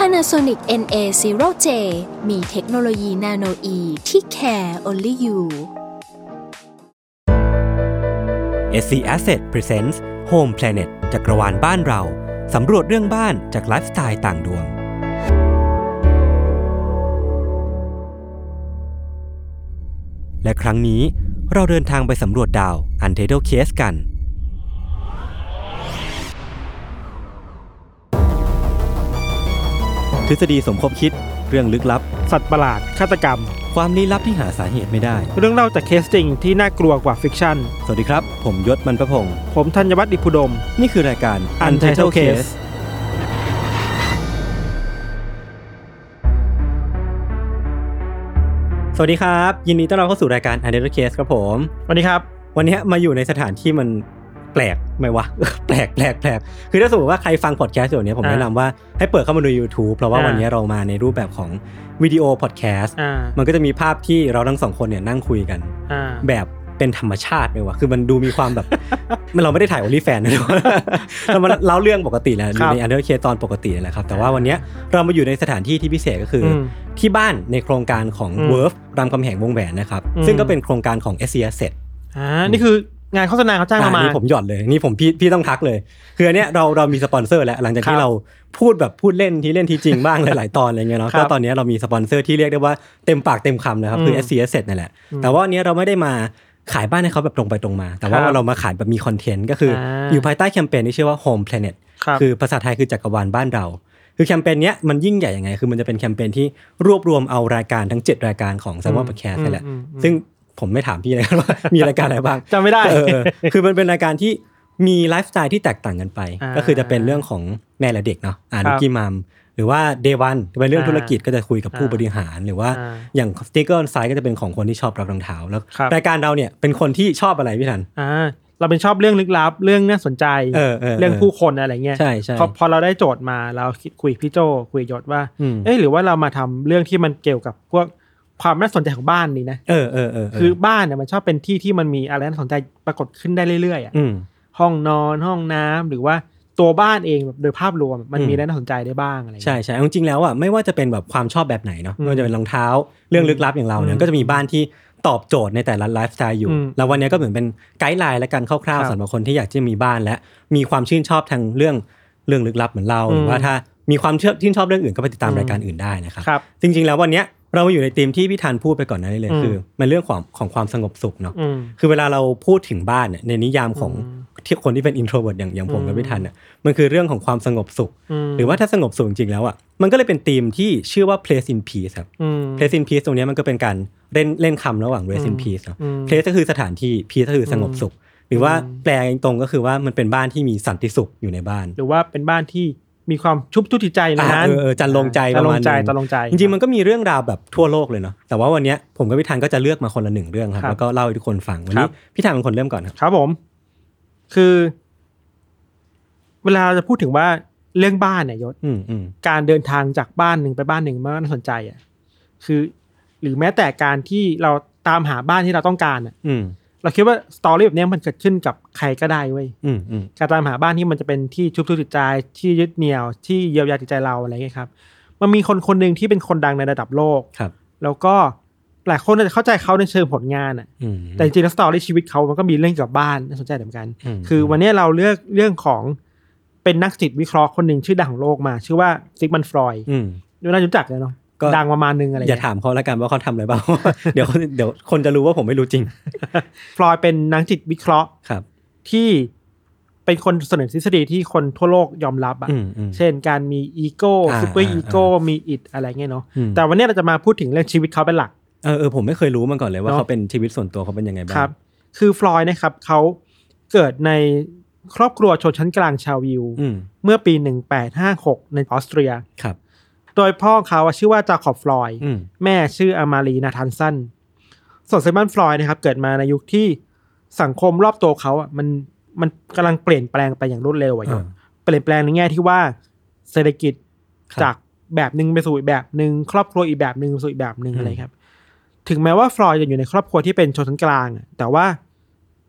Panasonic NA0J มีเทคโนโลยีนาโนอีที่ care only you SC Asset Presents Home Planet จักรวาลบ้านเรา สำรวจเรื่องบ้านจากไลฟ์สไตล์ต่างดวง และครั้งนี้เราเดินทางไปสำรวจดาว Untitled Case กัน ทฤษฎีสมคบคิด เรื่องลึกลับ สัตว์ประหลาด ฆาตกรรม ความลี้ลับที่หาสาเหตุไม่ได้ เรื่องเล่าจากเคสจริงที่น่ากลัวกว่า fiction สวัสดีครับ ผมยศมันประพงศ์ผมธัญวัฒน์อิพุดม นี่คือรายการ Untitled Case สวัสดีครับ ยินดีต้อนรับเข้าสู่รายการ Untitled Case ครับผม วันนี้ครับ วันนี้มาอยู่ในสถานที่มัน แปลกไหมวะ แปลกแปลกแปลกคือถ้าสมมติว่าใครฟังพอดแคสต์อยู่เนี้ยผมอ่าแนะนำว่าให้เปิดเข้ามาดู YouTube เพราะว่าอ่าวันนี้เรามาในรูปแบบของวิดีโอพอดแคสต์อ่ามันก็จะมีภาพที่เราทั้งสองคนเนี่ยนั่งคุยกันอ่าแบบเป็นธรรมชาติเลยวะคือมันดูมีความแบบ มันเราไม่ได้ถ่าย OnlyFans นะเรามาเล่าเรื่องปกติแหละอยู่ใน Untitled Case ตอนปกติแหละครับ แต่ว่าวันเนี้ยเรามาอยู่ในสถานที่ที่พิเศษก็คืออมที่บ้านในโครงการของอืม Verve รามคำแหงวงแหวนนะครับอืมซึ่งก็เป็นโครงการของ SC Asset อ่านี่คือ งานโฆษณาเขาจ้างเรามานี่ผมหย่อนเลยนี่ผมพี่พี่ต้องทักเลย คืออันเนี้ยเราเรามีสปอนเซอร์แล้วหลังจากที่ครับเราพูดแบบพูดเล่นที่เล่นที่จริงบ้างหลายๆตอนอะไรเงี้ยเนาะครับก็ตอนเนี้ยเรามีสปอนเซอร์ที่เรียกได้ว่าเต็มปากเต็มคำนะครับคืออืม SC Asset นั่นแหละแต่ว่าอันเนี้ยเราไม่ได้มาขายบ้านให้เขาแบบตรงไปตรงมา แต่ว่าครับเรามาขายแบบมีคอนเทนต์ก็คืออาอยู่ภายใต้แคมเปญที่ชื่อว่า Home Planet ครับคือภาษาไทยคือจักรวาลบ้านเราคือแคมเปญเนี้ยมันยิ่งใหญ่ยังไง คือมันจะเป็นแคมเปญที่รวบรวมเอารายการทั้ง 7 รายการของ Salmon Podcast นี่แหละอืมอืมซึ่ง ผมไม่ถามพี่เลยว่ามีรายการอะไรบ้างจำไม่ได้เออเออคือมันเป็นรายการที่มีไลฟ์สไตล์ที่แตกต่างกันไปอ่าก็คือจะเป็นเรื่องของแม่และเด็กเนาะอ่าครันุบ Rookie Mom หรือว่า Day One เป็นเรื่องอ่าธุรกิจก็จะคุยกับผู้อ่าบริหาร หรือว่าอ่าอย่าง Sneaker Size ก็จะเป็นของคนที่ชอบรักรองเท้าแล้วครับรายการเราเนี่ยเป็นคนที่ชอบอะไรพี่ทันอ่าเราเป็นชอบเรื่องลึกลับเรื่องน่าสนใจเออเออเรื่องผู้คนอะไรเงี้ยใช่ใช่พอพอเราได้โจทย์มาเราคิดคุยพี่โจคุยยศว่าอืมเอ้ยหรือว่าเรามาทำเรื่องที่มันเกี่ยวกับพวก ความน่าสนใจของบ้านนี่นะเออเออเออเคือบ้านเนี่ยมันชอบเป็นที่ที่มันมีอะไรน่าสนใจปรากฏขึ้นได้เรื่อยๆอะอืมห้องนอนห้องน้ำหรือว่าตัวบ้านเองแบบโดยภาพรวมมันอืมมีอะไรน่าสนใจได้บ้างอะไรเงี้ยใช่ใช่เอาจริงๆแล้วอะไม่ว่าจะเป็นแบบความชอบแบบไหนเนาะอืมไม่ว่าจะเป็นรองเท้าเรื่องลึกลับอย่างเราเนี่อืยมก็จะมีบ้านที่ตอบโจทย์ในแต่ละไลฟ์สไตล์อยู่อืมแล้ววันนี้ก็เหมือนเป็นไกด์ไลน์และกันคร่าวครัๆบสำหรับคนที่อยากจะมีบ้านและมีความชื่นชอบทางเรื่องเรื่องลึกลับเหมือนเราอืมหรือว่าถ้ามีความเชื่อชื่นชอบเรื่องอื่นก็ไปติดตามอืมรายการอื่นได้นะครับครับจริงๆแล้ววันเนี้ย เรามาอยู่ในธีมที่พี่ธันพูดไปก่อนหน้านี้เลยอืมคือ มันเรื่องของของความสงบสุขเนาะอืมคือเวลาเราพูดถึงบ้านเนี่ยในนิยามของอืมที่คนที่เป็น introvert อย่างอย่างผมกับอืมพี่ธันเนี่ยมันคือเรื่องของความสงบสุขมหรือว่าถ้าสงบสุขจริงๆแล้วอะมันก็เลยเป็นธีมที่ชื่อว่า place in peace ครับอืม place in peace ตรงเนี้ยมันก็เป็นการเล่นเล่นคำระหว่าง rest in อืม peace เนาะอืม place ก็คือสถานที่ peace ก็คือสงบสุข หรือว่าอืมแปลตรงก็คือว่ามันเป็นบ้านที่มีสันติสุขอยู่ในบ้าน หรือว่าเป็นบ้านที่ มีความชุบทุติใจในอ่านั้นเออเออจันลงใจจันลประงมาณใจหนึ่งจันลงใจจริงๆมันก็มีเรื่องราวแบบทั่วโลกเลยเนาะแต่ว่าวันเนี้ยผมกับพี่ธันก็จะเลือกมาคนละหนึ่งเรื่องครับครับแล้วก็เล่าให้ทุกคนฟังวันครันี้บพี่ธันเป็นคนเริ่มก่อนครับครับผม คือ เวลาเราจะพูดถึงว่าเรื่องบ้านเนี่ยยศอืมอืมการเดินทางจากบ้านหนึ่งไปบ้านหนึ่งมันก็น่าสนใจอะคือ หรือแม้แต่การที่เราตามหาบ้านที่เราต้องการอะอืม เราคิดว่าสตอรี่แบบเนี้ยมันเกิดขึ้นกับใครก็ได้เว้ยอืมอืมการตามหาบ้านที่มันจะเป็นที่ชุบทุกจิตใจที่ยึดเหนี่ยวที่เยียวยาจิตใจเราอะไรเงี้ยครับ มันมีคนคนหนึ่งที่เป็นคนดังในระดับโลกครับ แล้วก็หลายคนอาจจะเข้าใจเขาในเชิงผลงานอะอืมแต่จริงๆแล้วสตอรี่ชีวิตเขามันก็มีเรื่องเกี่ยวกับบ้านน่าสนใจเหมือนกันอืมคือวันนี้เราเลือกเรื่องของเป็นนักจิตวิเคราะห์คนหนึ่งชื่อดังของโลกมา ชื่อว่าซิกมันฟรอยด์อืมดูน่ารู้จักเลยเนาะก็ ดังประมาณนึงอะไรอย่าเงี้ยถามเขาแล้วกันว่าเขาทำอะไรบ้างเดี๋ยวเดี๋ยวคนจะรู้ว่าผมไม่รู้จริงฟรอยด์เป็นนักจิตวิเคราะห์ครับ ที่เป็นคนเสนอทฤษฎีที่คนทั่วโลกยอมรับอะอืมอืมเช่นการมีอีโก้อ่าซูเปอร์อ่าอีโก้มี id อะไรเงี้ยเนาะอืมแต่วันนี้เราจะมาพูดถึงเรื่องชีวิตเขาเป็นหลัก เออเออผมไม่เคยรู้มาก่อนเลยว่าเนอะเขาเป็นชีวิตส่วนตัวเขาเป็นยังไงบ้างครับ คือฟรอยด์นะครับเขาเกิดในครอบครัวชนชั้นกลางชาวยิวอืมเมื่อปี 1856 ในออสเตรียครับ โดยพ่อเขาอะชื่อว่าจาคอบฟลอยด์อืมแม่ชื่ออามารีนาทันสันส่วนไซมอนฟลอยด์นะครับ เกิดมาในยุคที่สังคมรอบตัวเขาอะมันมันกำลังเปลี่ยนแปลงไปอย่างรวดเร็วอะอ่าเปลี่ยนแปลงในแง่ที่ว่าเศรษฐกิจครับจากแบบหนึ่งไปสู่อีกแบบหนึ่งครอบครัวอีกแบบหนึ่งไปสู่อีกแบบหนึ่งอืมอะไรครับ ถึงแม้ว่าฟลอยด์จะอยู่ในครอบครัวที่เป็นชนชั้นกลางอะแต่ว่า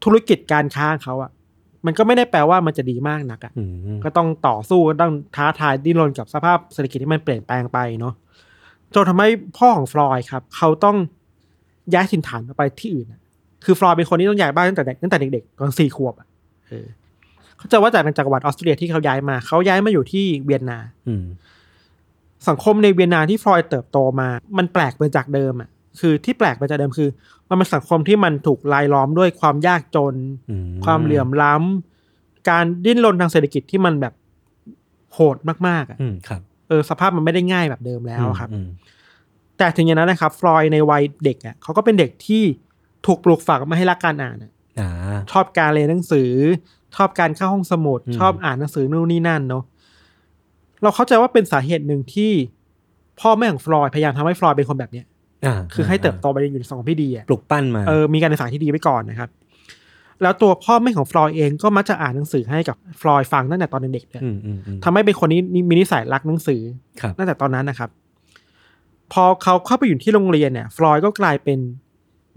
ธุรกิจการค้าของเขาอะ มันก็ไม่ได้แปลว่ามันจะดีมากนักอะอืมก็ต้องต่อสู้ก็ต้องท้าทายดิ้นรนกับสภาพเศรษฐกิจที่มันเปลี่ยนแปลงไปเนาะจนทำให้พ่อของฟรอยด์ครับ เขาต้องย้ายถิ่นฐานไปที่อื่นอะคือฟรอยด์เป็นคนที่ต้องย้ายบ้านตั้งแต่เด็กตั้งแต่เด็กๆตอนสี่ขวบอะเออเขาจะว่าจากในจักรวรรดิออสเตรเลียที่เขาย้ายมา เขาย้ายมาอยู่ที่เวียนนาอืมสังคมในเวียนนาที่ฟรอยด์เติบโตมา มันแปลกไปจากเดิมอะคือที่แปลกไปจากเดิมคือ มันเป็นสังคมที่มันถูกลายล้อมด้วยความยากจนอืความเหลื่อมล้ำการดิ้นรนทางเศรษฐกิจที่มันแบบโหดมากๆอะอืมครับเออสภาพมันไม่ได้ง่ายแบบเดิมแล้วอะครับอืมแต่ถึงอย่างนั้นนะครับ ฟลอยด์ในวัยเด็กอะเขาก็เป็นเด็กที่ถูกปลูกฝังมาให้รักการอ่านอะอ่าชอบการเรียนหนังสือ ชอบการเข้าห้องสมุดอืมชอบอ่านหนังสือนู่นนี่นั่นเนาะเราเข้าใจว่าเป็นสาเหตุหนึ่งที่พ่อแม่ของฟรอยด์พยายามทำให้ฟรอยด์เป็นคนแบบเนี้ยอ่า คือให้เติบโตไปอยู่ในสังคมที่ดีอะปลุกปั้นมาเออมีการศึกษาที่ดีไว้ก่อนนะครับ แล้วตัวพ่อแม่ของฟรอยด์เองก็มักจะอ่านหนังสือให้กับฟรอยด์ฟังตั้งแต่ตอนเด็กๆเนี่ยอืมอืมอืมทำให้เป็นคนนี้มีนิสัยรักหนังสือครับตั้งแต่ตอนนั้นนะครับ พอเขาเข้าไปอยู่ที่โรงเรียนเนี่ย ฟรอยด์ก็กลายเป็น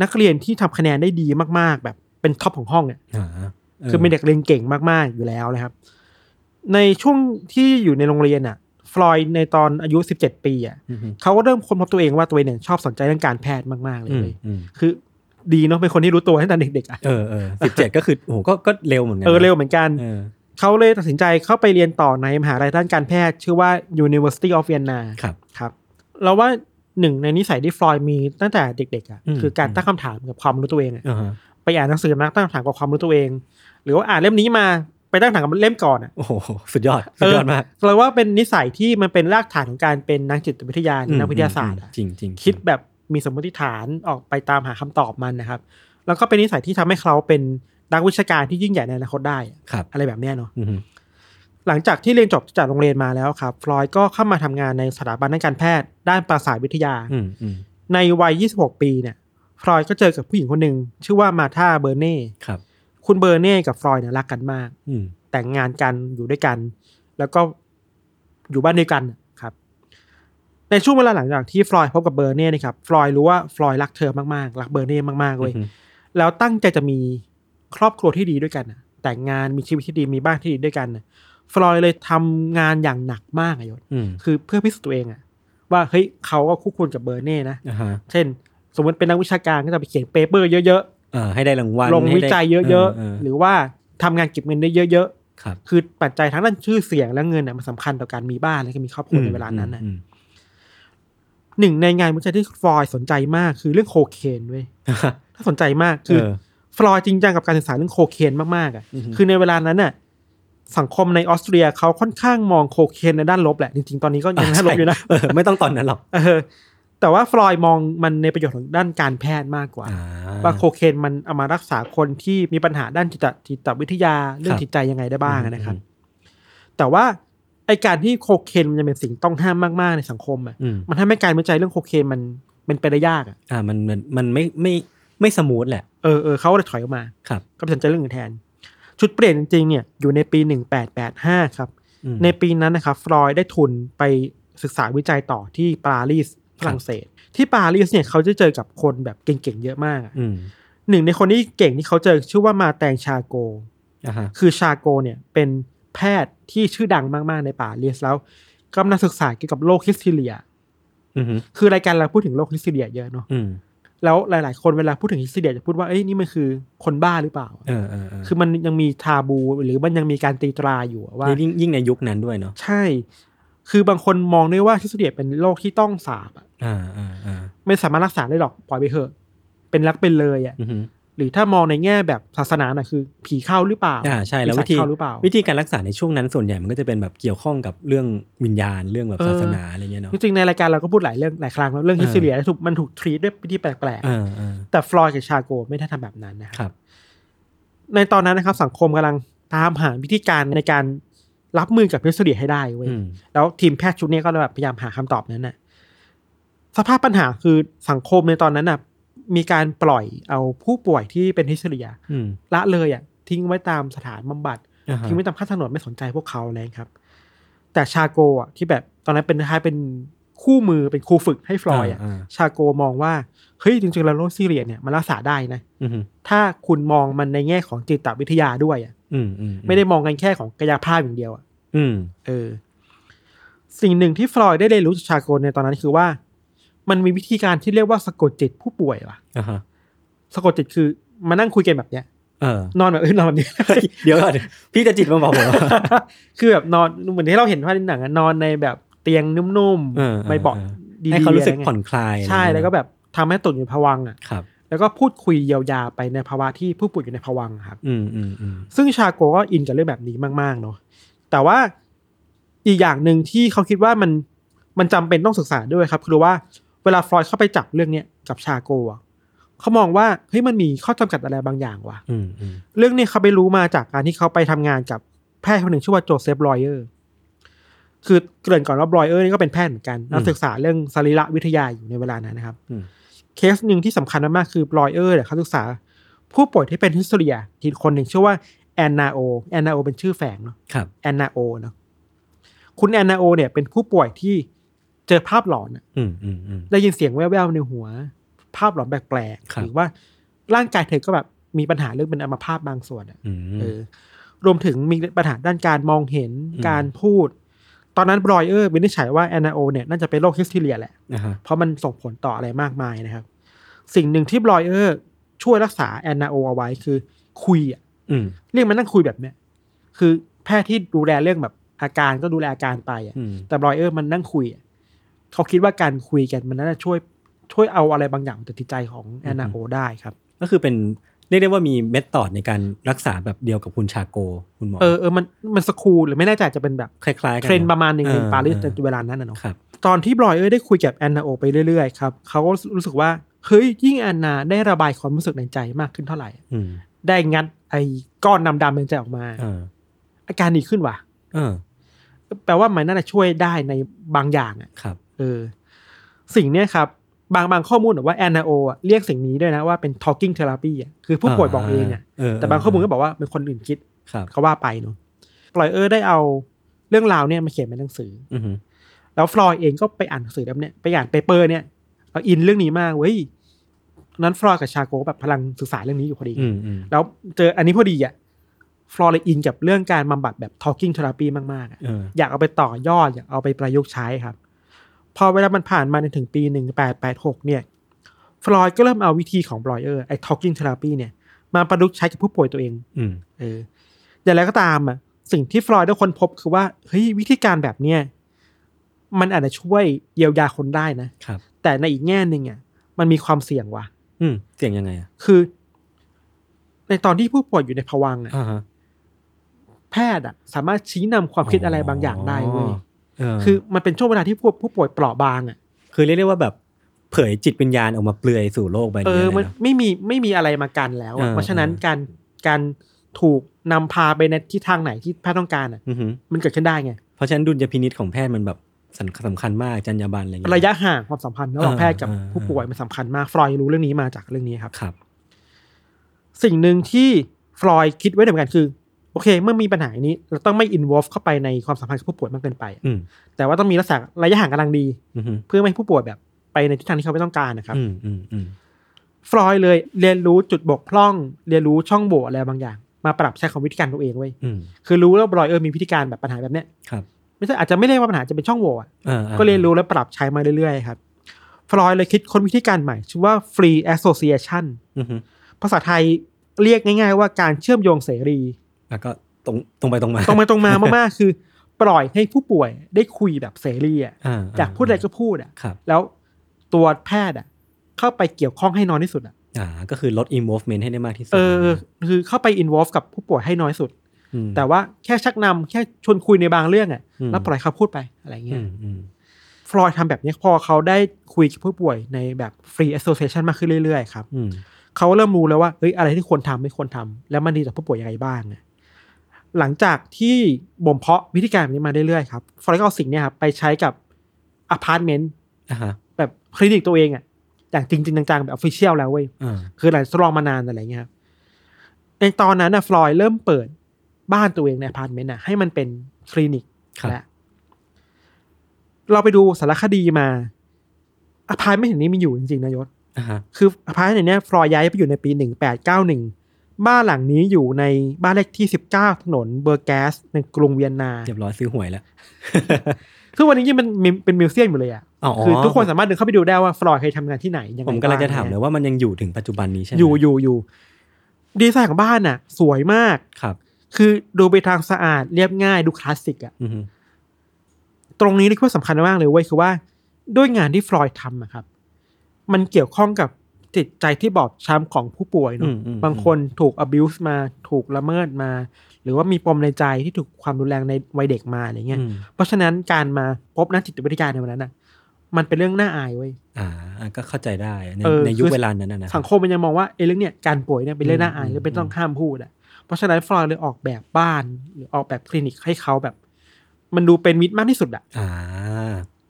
นักเรียนที่ทำคะแนนได้ดีมากๆ แบบเป็น top ของห้องเนี่ยอ่าคือเป็นเด็กเรียนเก่งมากๆอยู่แล้วนะครับ ในช่วงที่อยู่ในโรงเรียนอะ ฟลอยด์ในตอนอายุสิบเจ็ดปีอะอืมอืมเขาก็เริ่มค้นพบตัวเองว่าตัวเองเนี่ยชอบสนใจเรื่องการแพทย์มากๆเลอืมยอืมคือดีเนาะเป็นคนที่รู้ตัวตั้งแต่เด็กๆอะเออเออสิบเจ็ดก็คือโอ้โหก็ก็เร็วเหมือนกันเออนะเร็วเหมือนกันเออเขาเลยตัดสินใจเข้าไปเรียนต่อในมหาลัยด้านการแพทย์ ชื่อว่า University of Vienna ครับครับเราว่าหนึ่งในนิสัยที่ฟลอยด์มีตั้งแต่เด็กๆอะอืมคือการตั้งคำถามกับความรู้ตัวเองอะอ่าฮะไปอ่านหนังสือมาตั้งคำถามกับความรู้ตัวเอง หรือว่าอ่านเล่มนี้มา ไปตั้งคำถามกับเล่มก่อนอะโอ้โหสุดยอดสุดยอดมากเราว่าเป็นนิสัยที่มันเป็นรากฐานของการเป็นนักจิตวิทยาหรือนักวิทยาศาสตร์อะจริงจริงคิดแบบมีสมมติฐานออกไปตามหาคำตอบมันนะครับ แล้วก็เป็นนิสัยที่ทำให้เขาเป็นนักวิชาการที่ยิ่งใหญ่ในอนาคตได้อะครับอะไรแบบเนี้ยเนาะอืมหลังจากที่เรียนจบจากโรงเรียนมาแล้วครับ ฟลอยด์ก็เข้ามาทำงานในสถาบันด้านการแพทย์ ด้านประสาทวิทยาอืมอืมในวัย 26 ปีเนี่ย ฟรอยด์ก็เจอกับผู้หญิงคนหนึ่งชื่อว่ามาธาเบอร์เน่ครับ คุณเบอร์เน่กับฟรอยด์เนี่ยรักกันมาก อืม แต่งงานกันอยู่ด้วยกัน แล้วก็อยู่บ้านเดียวกันครับ ในช่วงเวลาหลังจากที่ฟรอยด์พบกับเบอร์เน่นะครับฟรอยด์รู้ว่าฟรอยด์รักเธอมากๆรักเบอร์เน่มากๆเว้ยอืมแล้วตั้งใจจะมีครอบครัวที่ดีด้วยกันน่ะแต่งงานมีชีวิตที่ดีมีบ้านที่ดีด้วยกันน่ะฟรอยด์เลยทำงานอย่างหนักมากอะยศอืมคือเพื่อพิสูจน์ตัวเองอะว่าเฮ้ยเขาก็คู่ควรกับเบอร์เน่นะ อ่าฮะ เช่น สมมติเป็นนักวิชาการก็จะไปเขียน paper เยอะอ่า ให้ได้รางวัลๆลงวิจัยให้ได้เยอะๆๆหรือว่าทำงานเก็บเงินได้เยอะครับๆคือปัจจัยทั้งด้านชื่อเสียงและเงินน่ะมันสำคัญต่อการมีบ้านและก็มีครอบครัวในเวลานั้นน่ะอืมหนึ่งในงานวิจัยที่ฟรอยด์สนใจมากคือเรื่องโคเคนเว้ยอืมถ้าสนใจมากคือเออฟรอยด์จริงจังกับการศึกษาเรื่องโคเคนมากๆอะอือฮึคือในเวลานั้นน่ะสังคมในออสเตรียเขาค่อนข้างมองโคเคนในด้านลบแหละ จริงๆ ตอนนี้ก็ยังด้านลบอยู่นะเออไม่ต้องตอนนั้นหรอกเออ แต่ว่าฟลอยด์มองมันในประโยชน์ของด้านการแพทย์มากกว่าอ่า ว่าโคเคนมันเอามารักษาคนที่มีปัญหาด้านจิตจิตวิทยาเรื่อคงระดับจิตใจยังไงได้บ้างอะนะครับอืมแต่ว่าไอการที่โคเคนมันจะเป็นสิ่งต้องห้ามมากๆในสังคมอะอืมมันทำให้การวิจัยเรื่องโคเคนมันมันเป็นได้ยากอะอ่ามันมันมันไม่ไม่ไม่ smooth แหละเออเออเขาก็เลยถอยออกมาครับก็ไปสนใจเรื่องอื่นแทน จุดเปลี่ยนจริงๆเนี่ยอยู่ในปี1885ครับอืมในปีนั้นนะครับฟลอยด์ได้ทุนไปศึกษาวิจัยต่อที่ปารีส ฝรั่งเศส ที่ปารีสเนี่ยเขาจะเจอกับคนแบบเก่งๆเยอะมากอะอืมหนึ่งในคนที่เก่งที่เขาเจอชื่อว่ามาแตงชาโกอ่าฮะคือชาโกเนี่ยเป็นแพทย์ที่ชื่อดังมากๆในปารีสแล้วกำลังศึกษาเกี่ยวกับโรคฮิสทีเรียอืมคือรายการเราพูดถึงโรคฮิสทีเรียเยอะเนาะอืมแล้วหลาย ๆ คนเวลาพูดถึงฮิสทีเรียจะพูดว่าเอ้ยนี่มันคือคนบ้าหรือเปล่าเออเออเออคือมันยังมีทาบูหรือมันยังมีการตีตราอยู่อะว่ายิ่งยิ่งในยุคนั้นด้วยเนาะใช่ คือบางคนมองด้วยว่าฮิสเดียเป็นโรคที่ต้องสาบอะ อ่าอ่าอ่าไม่สามารถรักษาได้หรอกปล่อยไปเถอะ เป็นรักเป็นเลยอะอืมหรือถ้ามองในแง่แบบศาสนาหน่อยคือ ผีเข้าหรือเปล่าอ่าใช่แล้วปีวิธีศาจเข้าหรือเปล่า วิธีการรักษาในช่วงนั้นส่วนใหญ่มันก็จะเป็นแบบเกี่ยวข้องกับเรื่องวิญญาณเรื่องแบบเออศาสนาอะไรเงี้ยเนาะจริงๆในรายการเราก็พูดหลายเรื่องหลายครั้งแล้วเรื่องเออฮิสเดียถูกมันถูกทรีตด้วยวิธีแปลกเออเออๆแต่ฟลอยด์กับชาโกไม่ได้ทำแบบนั้นนะคครับรับ ในตอนนั้นนะครับ สังคมกำลังตามหาวิธีการในการรับมือกับพิษดีให้ได้เว้ยอืมแล้วทีมแพทย์ชุดนี้ก็แบบพยายามหาคำตอบนั้นน่ะ สภาพปัญหาคือสังคมในตอนนั้นน่ะมีการปล่อยเอาผู้ป่วยที่เป็นฮิสเทียอืมละเลยอะทิ้งไว้ตามสถานบำบัดอ่าฮะทิ้งไว้ตามข้างถนนไม่สนใจพวกเขาเลยครับ แต่ชาโกอะที่แบบตอนนั้นเป็นคล้ายๆเป็นคือเหมือนเป็นครูฝึกให้ฟลอยด์อะอ่าชาโกมองว่า เฮ้ยจริงๆแล้วโรคฮิสทีเรียเนี่ยมันรักษาได้นะอืมถ้าคุณมองมันในแง่ของจิตวิทยาด้วยอะอืมอืมไม่ได้มองกันแค่ของกายภาพอย่างเดียวอะอืมเออ สิ่งหนึ่งที่ฟลอยด์ได้เรียนรู้จากชาโกในตอนนั้นคือว่า มันมีวิธีการที่เรียกว่าสะกดจิตผู้ป่วยว่ะอ่าฮะสะกดจิตคือมานั่งคุยกันแบบเนี้ยเออนอนแบบเออนอนแบบนี้เดี๋ยวก่อนพี่จะจิตมาบอกผมว่าคือแบบนอนเหมือนที่เราเห็นภาพในหนังอะนอนในแบบเตียงนุ่มเออๆไม่เบาะเออดีๆให้เขารู้สึกะไงี้ยผ่อนคลาย ใช่อะไรอย่างเงี้ยแล้วก็แบบทำให้ตกอยู่ในภวังค์อะครับ แล้วก็พูดคุยเยียวยาไปในภาวะที่ผู้ป่วยอยู่ในภวังค์อะครับอืมอืมอืมซึ่งชาโกก็อินกับเรื่องแบบนี้มากๆเนาะแต่ว่าอีกอย่างหนึ่งที่เขาคิดว่ามันมันจำเป็นต้องศึกษาด้วยครับ คือว่า เวลาฟลอยด์เข้าไปจับเรื่องเนี้ยกับชาโกอะเขามองว่าเฮ้ยมันมีข้อจำกัดอะไรบางอย่างว่ะอืมอืมเรื่องนี้เขาไปรู้มาจากการที่เขาไปทำงานกับแพทย์คนหนึ่งชื่อว่าโจเซฟบรอยเออร์คือเกริ่นก่อนว่าบรอยเออร์นี่ก็เป็นแพทย์เหมือนกันนักศึกษาเรื่องสรีระวิทยาอยู่ในเวลานั้นนะครับอืมเคสหนึ่งที่สำคัญมากๆคือบรอยเออร์เนี่ยเขาศึกษา ผู้ป่วยที่เป็นฮิสโตเรียทีคนหนึ่งชื่อว่าแอนนาโอแอนนาโอเป็นชื่อแฝงเนาะครับแอนนาโอเนาะคุณแอนนาโอเนี่ยเป็นผู้ป่วยที่ เจอภาพหลอนอะอืมอืมอืมได้ยินเสียงแว่วๆในหัว ภาพหลอนแปลกๆครับหรือว่าร่างกายเธอก็แบบมีปัญหาเรื่องเป็นอัมพาตบางส่วนอะอืมเออ รวมถึงมีปัญหาด้านการมองเห็นอืมการพูด ตอนนั้นบรอยเออร์วินิจฉัยว่าแอนนาโอเนี่ยน่าจะเป็นโรคฮิสทีเรียแหละนะฮะเพราะมันส่งผลต่ออะไรมากมายนะครับ สิ่งหนึ่งที่บรอยเออร์ช่วยรักษาแอนนาโอเอาไว้คือคุยอะอืมเรียกมานั่งคุยแบบเนี้ยคือแพทย์ที่ดูแลเรื่องแบบอาการก็ดูแลอาการไปอะอืมแต่บรอยเออร์มันนั่งคุยอะ เขาคิดว่าการคุยกันมันน่าจะช่วยช่วยเอาอะไรบางอย่างจากจิตใจของแอนนาโอได้ครับ ก็คือเป็นเรียกได้ว่ามีเมธอดในการรักษาแบบเดียวกับคุณชาโก คุณหมอเออเออมันมันสคูลหรือไม่แน่ใจจะเป็นแบบคล้ายๆกันเทรนด์ประมาณหนึ่งในเออปารีสเออในเวลานั้นนะเนาะครับตอนที่บรอยเออร์ได้คุยกับแอนนาโอไปเรื่อยๆครับเขาก็รู้สึกว่าเฮ้ยยิ่งแอนนาได้ระบายความรู้สึกในใจมากขึ้นเท่าไหร่อืมได้งัดไอ้ก้อนดำๆในใจออกมาเอออาการดีขึ้นว่ะเออแปลว่ามันน่าจะช่วยได้ในบางอย่างอะครับ เออ สิ่งเนี้ยครับ บางบางข้อมูลบอกว่าแอนนาโอเรียกสิ่งนี้ด้วยนะว่าเป็น talking therapy อะคือผู้ป่วยบอกเองอะเออแต่บางข้อมูลก็บอกว่าเป็นคนอื่นคิดครับเขาว่าไปเนาะบรอยเออร์ได้เอาเรื่องราวเนี่ยมาเขียนเป็นหนังสืออือฮึแล้วฟลอยเองก็ไปอ่านหนังสือแบบเนี้ยไปอ่าน paper เนี่ยเอา in เรื่องนี้มากเว้ยนั้นฟลอยกับชาโกแบบกำลังศึกษาเรื่องนี้อยู่พอดีอืมอืมแล้วเจออันนี้พอดีอะฟลอยเลย in กับเรื่องการบำบัดแบบ talking therapy มากๆอะเอออยากเอาไปต่อยอด อยากเอาไปประยุกต์ใช้ครับ พอเวลามันผ่านมาในถึงปีหนึ่งแปดแปดหกเนี่ยฟลอยก็เริ่มเอาวิธีของบรอยเออร์ไอ้ talking therapy เนี่ยมาประยุกต์ใช้กับผู้ป่วยตัวเองอืมเอออย่างไรก็ตามอะสิ่งที่ฟลอยได้ค้นพบคือว่าเฮ้ยวิธีการแบบเนี้ยมันอาจจะช่วยเยียวยาคนได้นะครับ แต่ในอีกแง่หนึ่งอะมันมีความเสี่ยงว่ะ อืม เสียงยังไงอะคือ ในตอนที่ผู้ป่วยอยู่ในภวังค์อะอ่าฮะแพทย์อะ สามารถชี้นำความคิดอะไรบางอย่างได้เว้ยเออ คือมันเป็นช่วงเวลาที่ผู้ผู้ป่วยเปราะบางอะคือเรียกได้ว่าแบบเผยจิตวิญญาณออกมาเปลือยสู่โลกใบเอนี้อเลยมันนะไม่มีไม่มีอะไรมากันแล้วอะเออเพราะฉะนั้นเออการการถูกนำพาไปในทิศทางไหนที่แพทย์ต้องการอะอือฮึมันเกิดขึ้นได้ไง เพราะฉะนั้นดุลยพินิษของแพทย์มันแบบสำสำคัญมากจรรยาบรรณอะไรอย่างเงี้ยระยะห่างความสัมพันธ์ระหว่างเออแพทย์กับเออผู้ป่วยมันสำคัญมากฟรอยด์รู้เรื่องนี้มาจากเรื่องนี้ครับครับ สิ่งหนึ่งที่ฟรอยด์คิดไว้เหมือนกันคือ โอเค เมื่อมีปัญหานี้ เราต้องไม่อินวอลฟเข้าไปในความสัมพันธ์กับผู้ป่วยมากเกินไปอืมแต่ว่าต้องมีรักษาระยะห่างกำลังดีอือฮึเพื่อไม่ให้ผู้ป่วยแบบไปในทิศทางที่เขาไม่ต้องการนะครับอืมอืมอืมฟรอยด์เลยเรียนรู้จุดบกพร่อง เรียนรู้ช่องโหว่อะไรบางอย่าง มาปรับใช้ของวิธีการตัวเองไว้ยอืมคือรู้แล้วบรอยเออร์มีวิธีการแบบปัญหาแบบเนี้ยครับไม่ใช่อาจจะไม่เรียกว่าปัญหาจะเป็นช่องโหว่อะอ่าอ่าก็เรียนรู้และปรับใช้มาเรื่อยๆครับฟรอยด์เลยคิดค้นวิธีการใหม่ ชื่อว่า free association อือฮึภาษาไทยเรียกง่าย ๆ ว่าการเชื่อมโยงเสรี แล้วก็ตรงตรงไปตรงมา ตรงมาตรงมามากๆ คือ ปล่อยให้ผู้ป่วยได้คุยแบบเสรีอะอ่าอยากพูดอะไรก็พูดอะครับแล้วตัวแพทย์อะ เข้าไปเกี่ยวข้องให้น้อยที่สุดอะอ่า ก็คือลด involvement ให้ได้มากที่สุด เออ คือเข้าไป involve กับผู้ป่วยให้น้อยสุดมแต่ว่าแค่ชักนำแค่ชวนคุยในบางเรื่องอะอืมแล้วปล่อยเขาพูดไปอะไรอืเงี้ยมอืมฟลอยด์ทำแบบนี้พอเขาได้คุยกับผู้ป่วยในแบบ free association มากขึ้นเรื่อยๆ ครับอืมเขาเริ่มรู้แล้วว่าเฮ้ยอะไรที่ควรทำไม่ควรทำแล้วมันดีต่อผู้ป่วยยังไงบ้างอะ หลังจากที่บ่มเพาะวิธีการแบบนี้มาเรื่อยๆครับฟลอยก็เอาสิ่งเนี้ยครับไปใช้กับอพาร์ตเมนต์อ่าฮะแบบคลินิกตัวเองอะอย่างจริงๆจังๆ แบบ official แล้วเว้ยอ่าคือหลังทดลองมานานอะไรเงี้ยครับในตอนนั้นนะฟลอยเริ่มเปิดบ้านตัวเองในอพาร์ตเมนต์น่ะให้มันเป็นคลินิกครับและเราไปดูสารคดีมาอพาร์ตเมนต์แห่งนี้มีอยู่จริงๆนะยศอ่าฮะคืออพาร์ตเมนต์แห่งเนี้ยฟลอยย้ายไปอยู่ในปีหนึ่งแปดเก้าหนึ่ง บ้านหลังนี้อยู่ในบ้านเลขที่สิบเก้าถนนเบอร์แกสในกรุงเวียนนาเรียบร้อยซื้อหวยแล้ว คือวันนี้ยังเป็นมีเป็น museum อยู่เลยอะอ๋อคือทุกคนสามารถเดินเข้าไปดูได้ว่าฟลอยเคยทำงานที่ไหนยังไงผมกำลังจะถามบ้เลยว่ามันยังอยู่ถึงปัจจุบันนี้ใช่ไหมอยู่อยู่อยู่ดีไซน์ของบ้านน่ะ สวยมากครับ คือดูไปทางสะอาดเรียบง่ายดูคลาสสิกอะอือฮึตรงนี้นี่คือสำคัญมากเลยเว้ยคือว่า ด้วยงานที่ฟลอยด์ทำอะครับ มันเกี่ยวข้องกับ จิตใจที่บอบช้ำของผู้ป่วยอืเนาะมอืมบางคนถูก abuse มาถูกละเมิดมา หรือว่ามีปมในใจที่ถูกความรุนแรงในวัยเด็กมาอะไรเงี้ยอืมเพราะฉะนั้นการมาพบนักจิตวิทยาในวันนั้นน่ะมันเป็นเรื่องน่าอายเว้ย อ่าอ่าก็เข้าใจได้ในเออในยุคคือเวลานั้นนะนะสังคมมันยังมองว่าไอ้เรื่องเนี้ยการป่วยเนี่ยเป็นเรื่องน่าอายอืมหรือเป็นอืมต้องห้ามพูดอะ เพราะฉะนั้นฟลอยด์เลยออกแบบบ้าน หรือออกแบบคลินิกให้เขาแบบ มันดูเป็นมิตรมากที่สุดอะ อ่า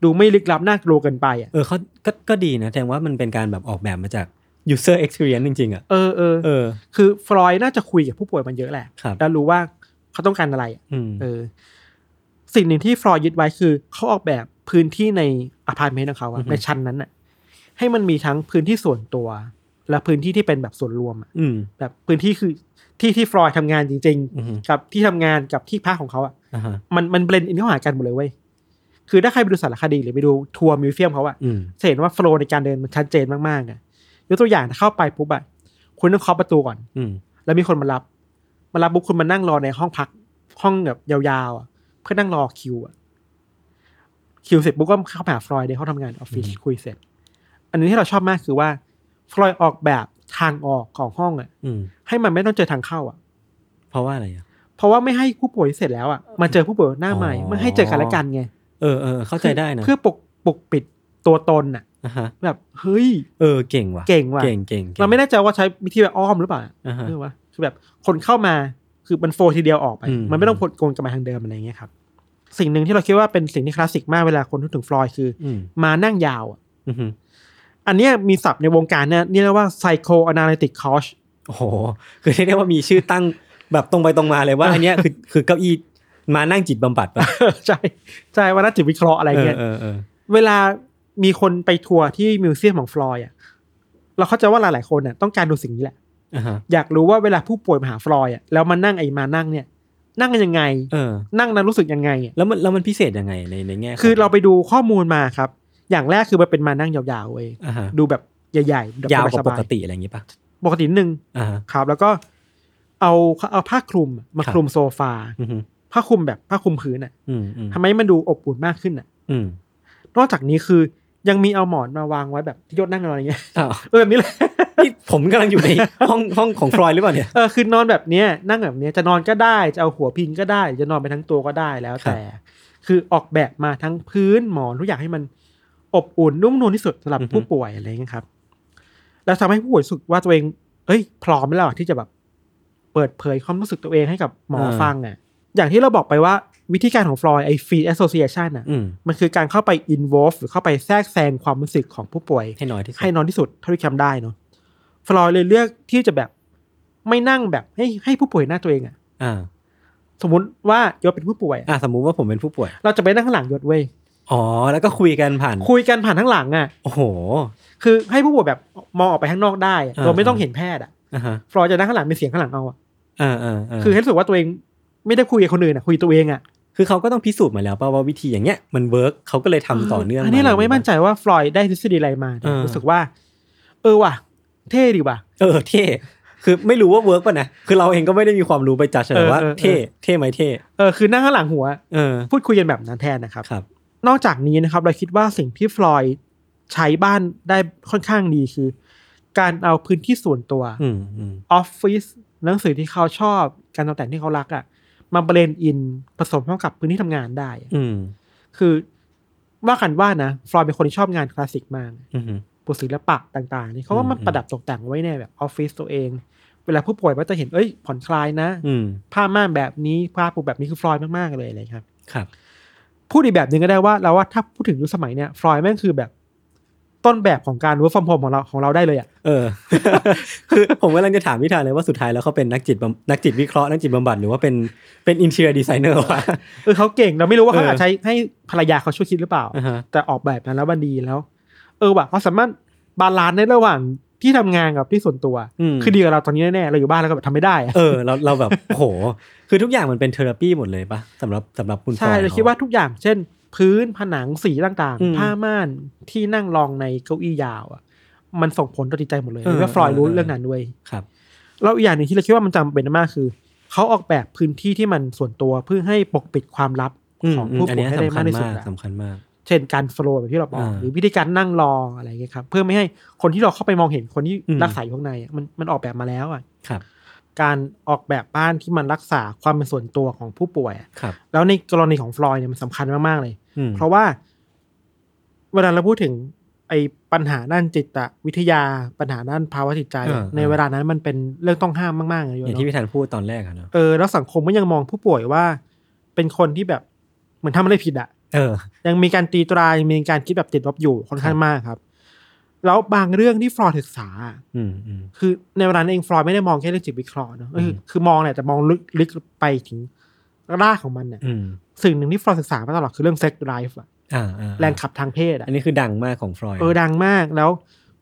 ดูไม่ลึกลับน่ากลัวเกินไปอะเออเขาก็ก็ดีนะแสดงว่ามันเป็นการแบบออกแบบมาจาก user experience จริงๆอะเออเออเออคือฟลอยด์น่าจะคุยกับผู้ป่วยมันเยอะแหละครับแล้วรู้ว่าเขาต้องการอะไรอะอืมเออ สิ่งหนึ่งที่ฟลอยด์ยึดไว้คือเขาออกแบบพื้นที่ในอพาร์ตเมนต์ของเขาอะในชั้นนั้นอะให้มันมีทั้งพื้นที่ส่วนตัว และพื้นที่ที่เป็นแบบส่วนรวมอะอืมแบบพื้นที่คือที่ที่ฟลอยด์ทำงานจริงอือฮึๆกับที่ทำงานกับที่พักของเขาอะอ่าฮะมันมัน blend in เข้าหากันหมดเลยเว้ย คือถ้าใครไปดูสารคดีหรือไปดูทัวร์ museum เขาอะอืมจะเห็นว่า flow ในการเดินมันชัดเจนมากๆอะยกตัวอย่างถ้าเข้าไปปุ๊บอะคุณต้องเคาะประตูก่อน อืมแล้วมีคนมารับมารับปุ๊บคุณมานั่งรอในห้องพัก ห้องแบบยาวๆอะเพื่อนั่งรอคิวอะคิวเสร็จปุ๊บก็เข้าไปหาฟลอยด์ในห้องทำงานออฟฟิศอืมคุยเสร็จ อันนี้ที่เราชอบมากคือว่าฟลอยด์ออกแบบทางออกของห้องอะอืมให้มันไม่ต้องเจอทางเข้า อะ เพราะว่าอะไรอะเพราะว่าไม่ให้ผู้ป่วยที่เสร็จแล้วอะมาเจอผู้ป่วยหน้าใหม่อ๋อไม่ให้เจอกันและกันไง เออเออเข้าใจได้นะเพื่อปกปกปิดตัวตนอะอ่าฮะแบบเฮ้ย เออเก่งว่ะเก่งว่ะเก่งเก่งก่งเราไม่แน่ใจว่าใช้วิธีแบบอ้อมหรือเปล่าอ่าฮะเออวะคือแบบคนเข้ามาคือมัน flow ทีเดียวออกไปอืมมันไม่ต้องพดโกนกลับมาทางเดิมอะไรเงี้ยครับ สิ่งหนึ่งที่เราคิดว่าเป็นสิ่งที่คลาสสิกมากเวลาคนพูดถึงฟลอยด์คืออืมมานั่งยาวอะอือฮึอันเนี้ยมีศัพท์ในวงการเนี่ยเรียกว่า psychoanalytic couch โอ้โห คือเรียกได้ว่ามีชื่อตั้งแบบตรงไปตรงมาเลยว่า อันเนี้ยคือคือเก้าอี้ มานั่งจิตบำบัดป่ะใช่ใช่ว่านักจิตวิเคราะห์อะไรเงี้ยเออเออเวลามีคนไปทัวร์ที่ museum ของฟลอยด์อะเราเข้าใจว่าหลายๆคนน่ะต้องการดูสิ่งนี้แหละเอออ่าฮะอยากรู้ว่าเวลาผู้ป่วยมาหาฟลอยด์อะแล้วมานั่งไอ้มานั่งเนี่ย นั่งกันยังไงเออนั่งนั้นรู้สึกยังไงอะแล้วมันแล้วมันพิเศษยังไงในในแง่ขงคือเราไปดูข้อมูลมาครับ อย่างแรกคือมันเป็นมานั่งยาวๆเว้ยอ่าฮะดูแบบใหญ่ๆแบบยาวกว่าสปบกติอะไรอย่างงี้ป่ะปกตินิดนึงอ่าฮะครับ แล้วก็เอาเอาผ้าคลุมมาครับคลุมโซฟาอือฮึ ผ้าคลุมแบบผ้าคลุมพื้นอะอืมอืมทำให้มันดูอบอุ่นมากขึ้นอะ อืมนอกจากนี้คือยังมีเอาหมอนมาวางไว้แบบที่ยศนั่งนอนอะไรเงี้ยอ้าวเออแบบนี้เลยนี่ผมกำลังอยู่ในห้องห้องของฟลอยด์หรือเปล่าเนี่ยเออคือนอนแบบเนี้ยนั่งแบบเนี้ยจะนอนก็ได้จะเอาหัวพิงก็ได้ จะนอนไปทั้งตัวก็ได้แล้วแต่ คือออกแบบมาทั้งพื้นหมอนทุกอย่างให้มันอบอุ่นนุ่มนวลที่สุดสำหรับอือฮึผู้ป่วยอะไรเงี้ยครับ แล้วทำให้ผู้ป่วยรู้สึกว่าตัวเองเอ้ย พร้อมแล้วที่จะแบบ เปิดเผยความรู้สึกตัวเองให้กับหมอฟังอะ อย่างที่เราบอกไปว่าวิธีการของฟลอยไอฟีดแอสโซเ a ชันอะอืมมันคือการเข้าไป involve หรือเข้าไปแทรกแซงความรู้สึกของผู้ป่วย ให้น้อยที่สุดให้น้อยที่สุดเท่าที่ทำได้เนาะฟลอยเลยเลือกที่จะแบบไม่นั่งแบบให้ให้ผู้ป่วยหน้าตัวเองอะอ่าสมมุติว่ายศเป็นผู้ป่วยอะอ่าสมมุติว่าผมเป็นผู้ป่วย เราจะไปนั่งข้างหลังยศเว้ยอ๋อแล้วก็คุยกันผ่าน คุยกันผ่านข้างหลังอะโอ้โห คือให้ผู้ป่วยแบบมองออกไปข้างนอกได้อะอ่าโดยไม่ต้องเห็นแพทย์อะอ่าฮะฟลอยจะนั่งข้างหลังมีเสียงข้างหลังเอาอะอ่าอ่าาคือให้รู้สึกว่าตัวเอง ไม่ได้คุยกับคนอื่นอะคุยตัวเองอะคือเขาก็ต้องพิสูจน์มาแล้วป่ะว่าวิธีอย่างเงี้ยมัน work เขาก็เลยทำต่อเนื่องอันนี้เราไม่มั่นใจว่าฟลอยด์ได้ทฤษฎีอะไรมาแต่เออรู้สึกว่า เออว่ะ เท่ดีว่ะ เออเท่คือไม่รู้ว่า work ป่ะนะ คือเราเองก็ไม่ได้มีความรู้ไปจัดแต่ว่าเออเออเท่ เท่ไหมเท่ เออ คือนั่งข้างหลังหัว เออ พูดคุยกันแบบนั้นแทนนะครับครับ นอกจากนี้นะครับ เราคิดว่าสิ่งที่ฟลอยด์ใช้บ้านได้ค่อนข้างดีคือ การเอาพื้นที่ส่วนตัวอืมอืมออฟฟิศหนังสือที่เขาชอบ การตกแต่งที่เขารักอะ่ะ มา blend in ผสมเข้ากับพื้นที่ทำงานได้อะอืมคือว่ากันว่านะฟลอยด์เป็นคนที่ชอบงานคลาสสิกมากอืมพวกศิลปะต่างๆนี่เขาก็มาอืมประดับตกแต่งไว้ในแบบออฟฟิศตัวเอง เวเวลาผู้ป่วยก็จะเห็นเอ้ยผ่อนคลายนะอืมผ้าม่านแบบนี้ผ้าปูแบบนี้คือฟลอยด์มากๆเลยอะไรครับ ครับพูดอีกแบบหนึ่งก็ได้ว่าเราว่าถ้าพูดถึงยุคสมัยเนี่ยฟลอยด์แม่งคือแบบ ต้นแบบของการ work from home ของเราของเราได้เลยอะเออ คือผมกำลังจะถามพิธานเลยว่าสุดท้ายแล้วเขาเป็นนักจิตบำนักจิตวิเคราะห์นักจิตบำบัดหรือว่าเป็นเป็น interior designer วะเออเขาเก่งเราไม่รู้ว่าเขาเอออาจจะใช้ให้ภรรยาเขาช่วยคิดหรือเปล่าอ่าฮะแต่ออกแบบนั้นแล้วมันดีแล้ว เออว่ะเขาสามารถ balance ในระหว่างที่ทำงานกับที่ส่วนตัวมคือดีกับเราตอนนี้แน่ๆเราอยู่บ้านแล้วก็แบบทำไม่ได้อะเออเราเราแบบโห คือทุกอย่างมันเป็น therapy หมดเลยปะสำหรับสำหรับคุณใช่ฟอยด์เราคิดว่าทุกอย่างเช่น พื้นผนังสีต่างอืมๆผ้าม่านที่นั่งรองในเก้าอี้ยาวอะ มันส่งผลต่อจิตใจหมดเลยเออแล้วฟลอยด์รู้เออเรื่องนั้นด้วยครับแล้วอีกอย่างหนึ่งที่เราคิดว่ามันจำเป็นมากคือเขาออกแบบพื้นที่ที่มันส่วนตัวเพื่อให้ปกปิดความลับอืมของอืมผู้อันป่วยเนี้ยให้ได้สำคัมากญที่สุดมากอะสำคัญมาก เช่นการโฟล์แบบที่เราบอกอ่าหรือวิธีการนั่งรออะไรอย่างเงี้ยครับ เพื่อไม่ให้คนที่เราเข้าไปมองเห็นคนที่อืมรักษาอยู่ข้างในอะมันมันออกแบบมาแล้วอะครับ การออกแบบบ้านที่มันรักษาความเป็นส่วนตัวของผู้ป่วยอะครับ แล้วในกรณีของฟลอยด์เนี่ยมันสำคัญมากๆเลยอืมเพราะว่า เวลาเราพูดถึง ไอ้ปัญหาด้านจิตวิทยาปัญหาด้านภาวะจิตใจอ่าในเวลานั้นมันเป็นเรื่องต้องห้ามมากๆเลยอย่างเนาะที่พี่ธันพูดตอนแรกอะเนาะเออแล้วสังคมก็ยังมองผู้ป่วยว่า เป็นคนที่แบบเหมือนทำอะไรผิดอะเออ ยังมีการตีตรายังมีการคิดแบบติดลบอยู่ค่อนข้างมากครับ แล้วบางเรื่องที่ฟลอยด์ศึกษาอืมอืมคือในเวลานั้นเองฟลอยด์ไม่ได้มองแค่เรื่องจิตวิเคราะห์เนอะเอออืมคือมองแหละแต่มองลึกลึกไปถึงรากของมันเนี่ยอืมสิ่งหนึ่งที่ฟลอยด์ศึกษามาตลอดคือเรื่อง sex drive อะอ่าอ่าแรงขับทางเพศอะอันนี้คือดังมากของฟลอยด์เออดังมากแล้ว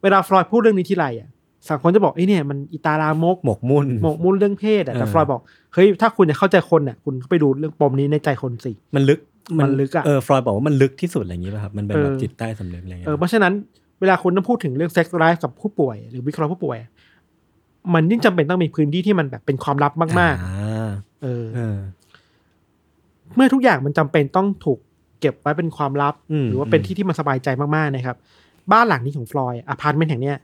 เวลาฟลอยด์พูดเรื่องนี้ทีไรอะสังคมจะบอกไอ้ยเนี่ยมันอิตาลามกหมกมุ่นหมกมุ่นเรื่องเพศอะแต่เออฟลอยด์บอกเฮ้ยถ้าคุณจะเข้าใจคนอะคุณก็ไปดูเรื่องปมนี้ในใจคนสิมันลึกมันลึกอะเออฟลอยด์บอกว่ามันลึกที่สุดอะไรอย่างงี้ป่ะครับมันเป็นแบบเออจิตใต้สำนึกอะไรเงี้เอยอเพราะฉะนั้น เวลาคุณต้องพูดถึงเรื่อง sex life กับผู้ป่วย หรือวิเคราะห์ผู้ป่วย มันยิ่งจำเป็นต้องมีพื้นที่ที่มันแบบเป็นความลับมากอ่าๆเออเออเมื่อทุกอย่างมันจำเป็นต้องถูกเก็บไว้เป็นความลับอืมหรือว่าเป็นอืมที่ที่มันสบายใจมากๆนะครับ บ้านหลังนี้ของฟลอยด์อพาร์ตเมนต์แห่งเนี้ย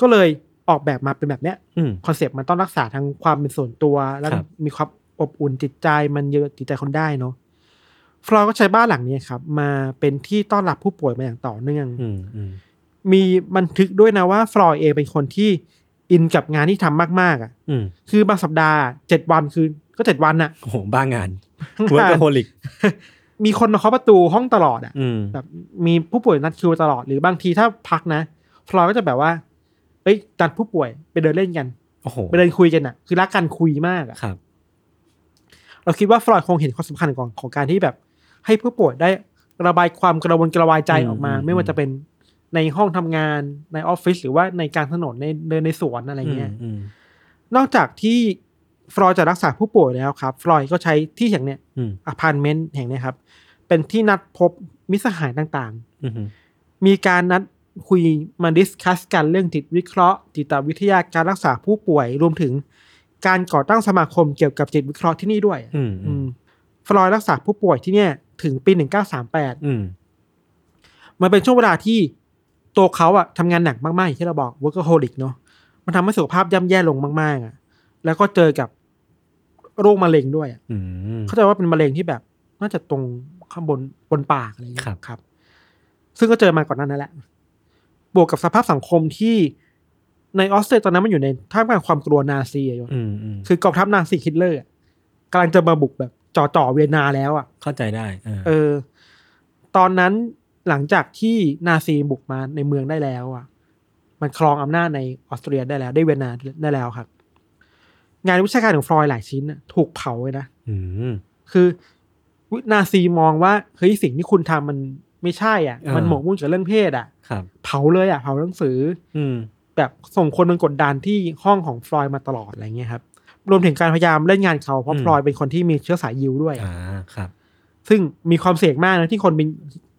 ก็เลยออกแบบมาเป็นแบบเนี้ยอืม concept มันต้องรักษาทั้งความเป็นส่วนตัว แล้วครับมีความอบอุ่นจิตใจมันเยียวยาจิตใจคนได้เนาะฟลอยด์ก็ใช้บ้านหลังนี้ครับ มาเป็นที่ต้อนรับผู้ป่วยมาอย่างต่อเนื่องอื มอืมมีบันทึกด้วยนะว่าฟลอยด์เองเป็นคนที่อินกับงานที่ทำมากๆอะอืมคือบางสัปดาห์เจ็ดวันคือก็เจ็ดวันน่ะโอ้โหบ้างานทั้ง workaholic มีคนมาเคาะประตูห้องตลอดอะอืมแบบมีผู้ป่วยนัดคิวตลอดหรือบางทีถ้าพักนะฟลอยด์ก็จะแบบว่า เอ้ยนัดผู้ป่วยไปเดินเล่นกันโอ้โหไปเดินคุยกันอะ คือรักกันคุยมากอะครับ เราคิดว่าฟลอยด์คงเห็นความสำคัญของของการที่แบบ ให้ผู้ป่วยได้ระบายความกระวนกระวายใจอืมออกมาอืมไม่ว่าจะเป็น ในห้องทำงานในออฟฟิศหรือว่าในกลางถนนในเดินในสวนอะไรเงี้ยอืมนอกจากที่ฟลอยด์จะรักษาผู้ป่วยแล้วครับ ฟลอยด์ก็ใช้ที่แห่งเนี้ยอืมอพาร์ตเมนต์แห่งเนี้ยครับ เป็นที่นัดพบมิตรสหายต่างอืมอืมๆมีการนัดคุยมา discuss กันเรื่องจิตวิเคราะห์ จิตวิทยาการรักษาผู้ป่วยรวมถึงการก่อตั้งสมาคมเกี่ยวกับจิตวิเคราะห์ที่นี่ด้วยอืมอือืมมฟลอยด์รักษาผู้ป่วยที่เนี่ย ถึงปี1938อืมมันเป็นช่วงเวลาที่ ตัวเขาอะทำงานหนักมากๆอย่างที่เราบอก workaholic เนาะมันทำให้สุขภาพย่ำแย่ลงมากๆอะแล้วก็เจอกับโรคมะเร็งด้วยอะอืมเข้าใจว่าเป็นมะเร็งที่แบบ น่าจะตรงข้างบนบนปากอะไรอย่างเงี้ยครับครับซึ่งก็เจอมาก่อนหน้านั้นแหละ บวกกับสภาพสังคมที่ในออสเตรเลียตอนนั้นมันอยู่ในท่ามกลางความกลัวนาซีอะยศอืมอืมคือกองทัพนาซีฮิตเลอร์อะกำลังจะมาบุกแบบจ่อจ่อๆเวียนนาแล้วอะเข้าใจได้ เออเออตอนนั้น หลังจากที่นาซีบุกมาในเมืองได้แล้วอะ มันครองอำนาจในออสเตรียได้แล้ว ได้เวียนนาได้แล้วครับ งานวิชาการของฟลอยด์หลายชิ้นน่ะถูกเผาเลยนะอืมคือนาซีมองว่าเฮ้ยสิ่งที่คุณทำมันไม่ใช่อะอ่ามัมันหมกมุ่นกับเรื่องเพศอะครับเผาเลยอะเผาหนังสือ อืมแบบส่งคนมันกดดันที่ห้องของฟลอยด์มาตลอดอะไรเงี้ยครับ รวมถึงการพยายามเล่นงานเขาเพราะฟลอยด์เป็นคนที่มีเชื้อสายยิวด้วยอ่าครับ ซึ่งมีความเสี่ยงมากนะที่คนเป็น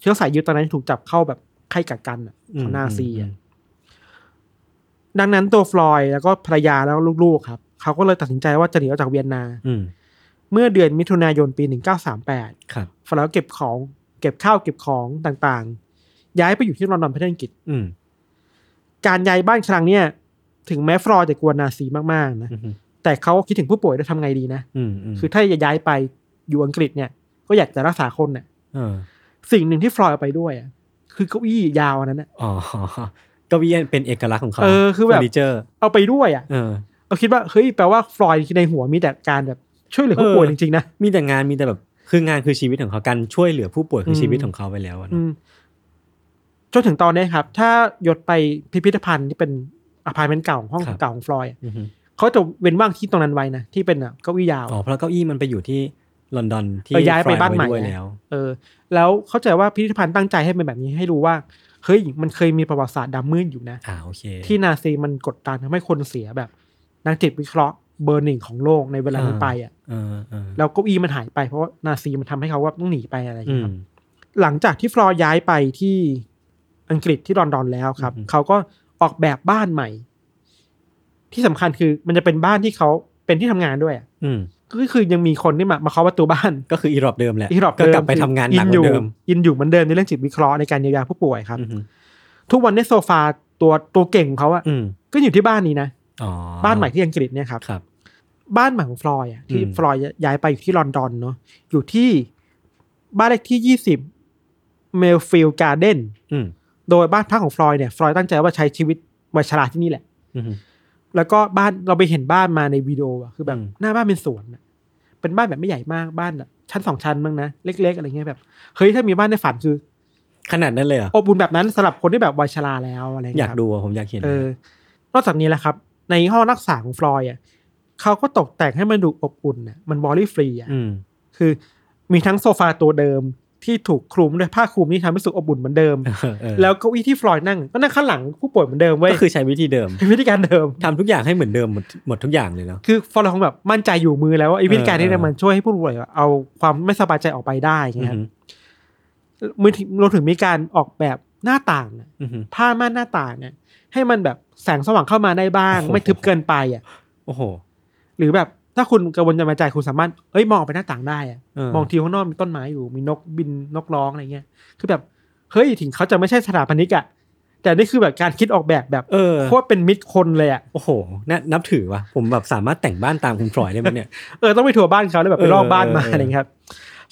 เชื้อสายยิวตอนนั้นถูกจับเข้าแบบไข้กักกันอะอืมของนาซีอือะมดังนั้นตัวฟลอยด์แล้วก็ภรรยาแล้วลูกๆครับ เขาก็เลยตัดสินใจว่าจะหนีออกจากเวียนนาอืมเมื่อเดือนมิถุนายนปี1938ครับฟลอยด์ก็เก็บของ เก็บข้าวเก็บของต่างๆ ย้ายไปอยู่ที่ลอนดอนประเทศอังกฤษอืมการย้ายบ้านครั้งเนี้ยถึงแม้ฟลอยด์จะกลัวนาซีมากๆนะอืมแต่เขาคิดถึงผู้ป่วยด้วยทำไงดีนะอืมอืมคือถ้าจะย้ายไปอยู่อังกฤษเนี่ย ก็อยากจะรักษาคนเนี่ยเออ สิ่งหนึ่งที่ฟลอยด์เอาไปด้วยอะคือเก้าอี้ยาวอันนั้นอะอ๋อเก้าอี้เป็นเอกลักษณ์ของเขาเออคือแบบเฟอร์นิเจอร์เอาไปด้วยอะเออเราคิดว่าเฮ้ยแปลว่าฟลอยด์ในหัวมีแต่การแบบช่วยเหลือผู้ป่วยจริงๆนะมีแต่งานมีแต่แบบคืองานคือชีวิตของเขาการช่วยเหลือผู้ป่วยคืออมชีวิตของเขาไปแล้วอะอืเนาะมจนถึงตอนนี้ครับ ถ้ายศไปพิพิธภัณฑ์ที่เป็นอพาร์ตเมนต์เก่าห้องเก่าของฟลอยด์อะอือฮึเขาจะเว้นว่างที่ตรงนั้นไว้นะที่เป็นอะเก้าอี้ยาวอ๋อเพราะเก้าอี้มันไปอยู่ที่ ลอนดอนที่เออย้ายไปฟลบ้านใหม่เอไว้ด้วยนะแล้ว เออ แล้วเข้าใจว่าพิพิธภัณฑ์ตั้งใจให้เป็นแบบนี้ให้รู้ว่าเฮ้ยมันเคยมีประวัติศาสตร์ดำมืดอยู่นะอ่าโอเค ที่นาซีมันกดดันทำให้คนเสียแบบนักจิตวิเคราะห์เบอร์หนึ่งของโลกในเวลานั้นไปอะเออเออแล้วเก้าอี้มันหายไปเพราะว่านาซีมันทำให้เขาว่าต้องหนีไปอะไรอย่างอืเงี้ยมครับหลังจากที่ฟลอยด์ย้ายไปที่อังกฤษที่ลอนดอนแล้วครับอือฮึเขาก็ออกแบบบ้านใหม่ ที่สำคัญคือมันจะเป็นบ้านที่เขาเป็นที่ทำงานด้วยอะอืม ก็คือยังมีคนที่มามาเคาะประตูบ้านก็คืออีหรอบเดิมแหละอีหรอบก็เดิมกลับไปทำงานหนักอิเหมือยู่อนเดิม อินอยู่เหมือนเดิมในเรื่องจิตวิเคราะห์ในการเยียวยาผู้ป่วยครับ อือฮึทุกวันนี้โซฟาตัวตัวเก่งของเขาอะอืมก็อยู่ที่บ้านนี้นะ อ๋อบ้านใหม่ที่อังกฤษเนี่ยครับ ครับ บ้านใหม่ของฟลอยด์อะที่อืม ฟลอยด์ย้ายไปอยู่ที่ลอนดอนเนาะอยู่ที่บ้านเลขที่ยี่สิบ Maresfield Gardens อืมโดยบ้านพักของฟลอยด์เนี่ยฟลอยด์ตั้งใจว่าใช้ชีวิตวัยชราที่นี่แหละ อืม แล้วก็บ้านเราไปเห็นบ้านมาในวิดีโออะคือแบบอืมหน้าบ้านเป็นสวนอะเป็นบ้านแบบไม่ใหญ่มากบ้านแบบชั้นสองชั้นมั้งนะเล็ก ๆ อะไรเงี้ยแบบเฮ้ยถ้ามีบ้านในฝันคือ ขนาดนั้นเลยเหรออบอุ่นแบบนั้นสำหรับคนที่แบบวัยชราแล้วอะไรอเงี้ยายกครับดูอะผมอยากเห็นเออนอกจากนี้แหละครับ ในห้องรักษาของฟลอยด์อะเขาก็ตกแต่งให้มันดูอบอุ่นอะมัน worry free อะอืมคือมีทั้งโซฟาตัวเดิม ที่ถูกคลุมด้วยผ้าคลุมที่ทำให้รู้สึกอบอุ่นเหมือนเดิมเออเออแล้วเก้าอี้ที่ฟรอยด์นั่งก็นั่งข้างหลังผู้ป่วยเหมือนเดิมเว้ย ก็คือใช้วิธีเดิมเป็นวิธีการเดิมทำทุกอย่างให้เหมือนเดิมหมดหมดทุกอย่างเลยเนาะ คือฟรอยด์คงแบบมั่นใจอยู่มือแล้วว่าไอ้วิธีการนี้เออเนี่ยเออมันช่วยให้ผู้ป่วยเอาความไม่สบายใจออกไปได้ไงอืครับมมือถึงรวมถึงมีการออกแบบหน้าต่างน่ะอืมผ้าม่านหน้าต่างเนี่ย ให้มันแบบแสงสว่างเข้ามาได้บ้างโอ้โหไม่ทึบเกินไปอะ โอ้โห หรือแบบ ถ้าคุณกังวลใจคุณสามารถเอ้ยมองออกไปหน้าต่างได้อะเออมองทีข้างนอกมีต้นไม้อยู่มีนกบินนกร้องอะไรเงี้ยคือแบบเฮ้ยถึงเขาจะไม่ใช่สถาปนิกอะแต่นี่คือแบบการคิดออกแบบแบบเออโคตรเป็นมิตรคนเลยอะโอ้โหน่านับถือว่ะผมแบบสามารถแต่งบ้านตามคุณฟลอยด์ได้ไหมเนี่ยเออต้องไปทัวร์บ้านเขาแล้วแบบไปรอบบ้านมาเออเอออะไรเงี้ยครับ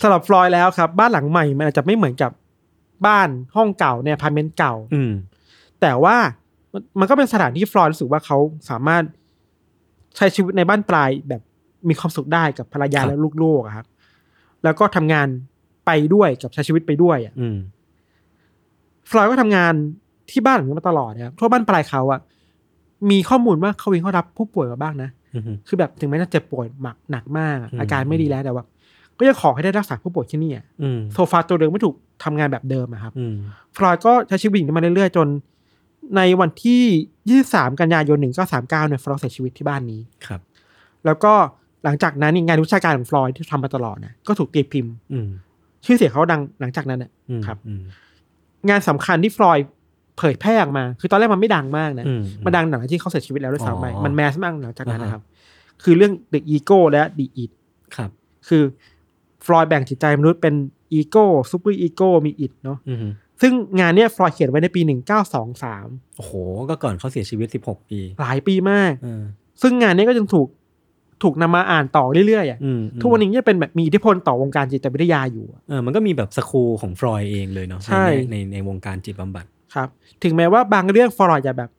สำหรับฟลอยด์แล้วครับ บ้านหลังใหม่มันอาจจะไม่เหมือนกับบ้านห้องเก่าในอพาร์ตเมนต์เก่า อืม แต่ว่ามันมันก็เป็นสถานที่ฟรอยด์รู้สึกว่าเขาสามารถใช้ชีวิตในบั้นปลายแบบ มีความสุขได้กับภรรยาครับและลูกๆอะครับ แล้วก็ทำงานไปด้วยกับใช้ชีวิตไปด้วยอะอืมฟรอยด์ก็ทำงานที่บ้านหลังนี้มาตลอดนะครับทั่วบั้นปลายเขาอะมีข้อมูลว่าเขาเองเขารับผู้ป่วยมาบ้างนะอืมคือแบบถึงแม้จะเจ็บป่วยหนักหนักมากอะอืมอาการไม่ดีแล้วแต่ว่าก็ยังขอให้ได้รักษาผู้ป่วยที่นี่อะอืมโซฟาตัวเดิมไม่ถูกทำงานแบบเดิมอะครับอืมฟลอยด์ก็ใช้ชีวิตอย่างนี้มาเรื่อยๆจน ในวันที่ 23 กันยายน 1939เนี่ยฟลอยด์เสียชีวิตที่บ้านนี้ครับ แล้วก็ หลังจากนั้นนี่งานวิชาการของฟลอยด์ที่ทำมาตลอดนะก็ถูกตีพิมพ์ อืมชื่อเสียงเขาดังหลังจากนั้นน่ะอืมครับอืมงานสำคัญที่ฟลอยด์เผยแพร่ออกมา คือตอนแรกมันไม่ดังมากนะอืมมันดังหลังจากที่เขาเสียชีวิตแล้วด้วยซ้ำไปอ๋อมันแมสมากหลังจากนั้นอ่าฮะนะครับ คือเรื่อง The Ego และ The Id ครับ คือฟรอยด์แบ่งจิตใจมนุษย์เป็น ego superego มี id เนาะอืมซึ่งงานเนี้ยฟรอยด์เขียนไว้ในปี1923โอ้โห ก็ก่อนเขาเสียชีวิตสิบหกปี หลายปีมากเออซึ่งงานนี้ก็ยังถูก ถูกนำมาอ่านต่อเรื่อยๆอะอืมทุกวันนี้ยังเป็นแบบมีอิทธิพลต่อวงการจิตวิทยาอยู่อะเออมันก็มีแบบ school ของฟรอยด์เองเลยเนาะใช่ในในในวงการจิตบำบัดครับ ถึงแม้ว่าบางเรื่องฟรอยด์จะแบบ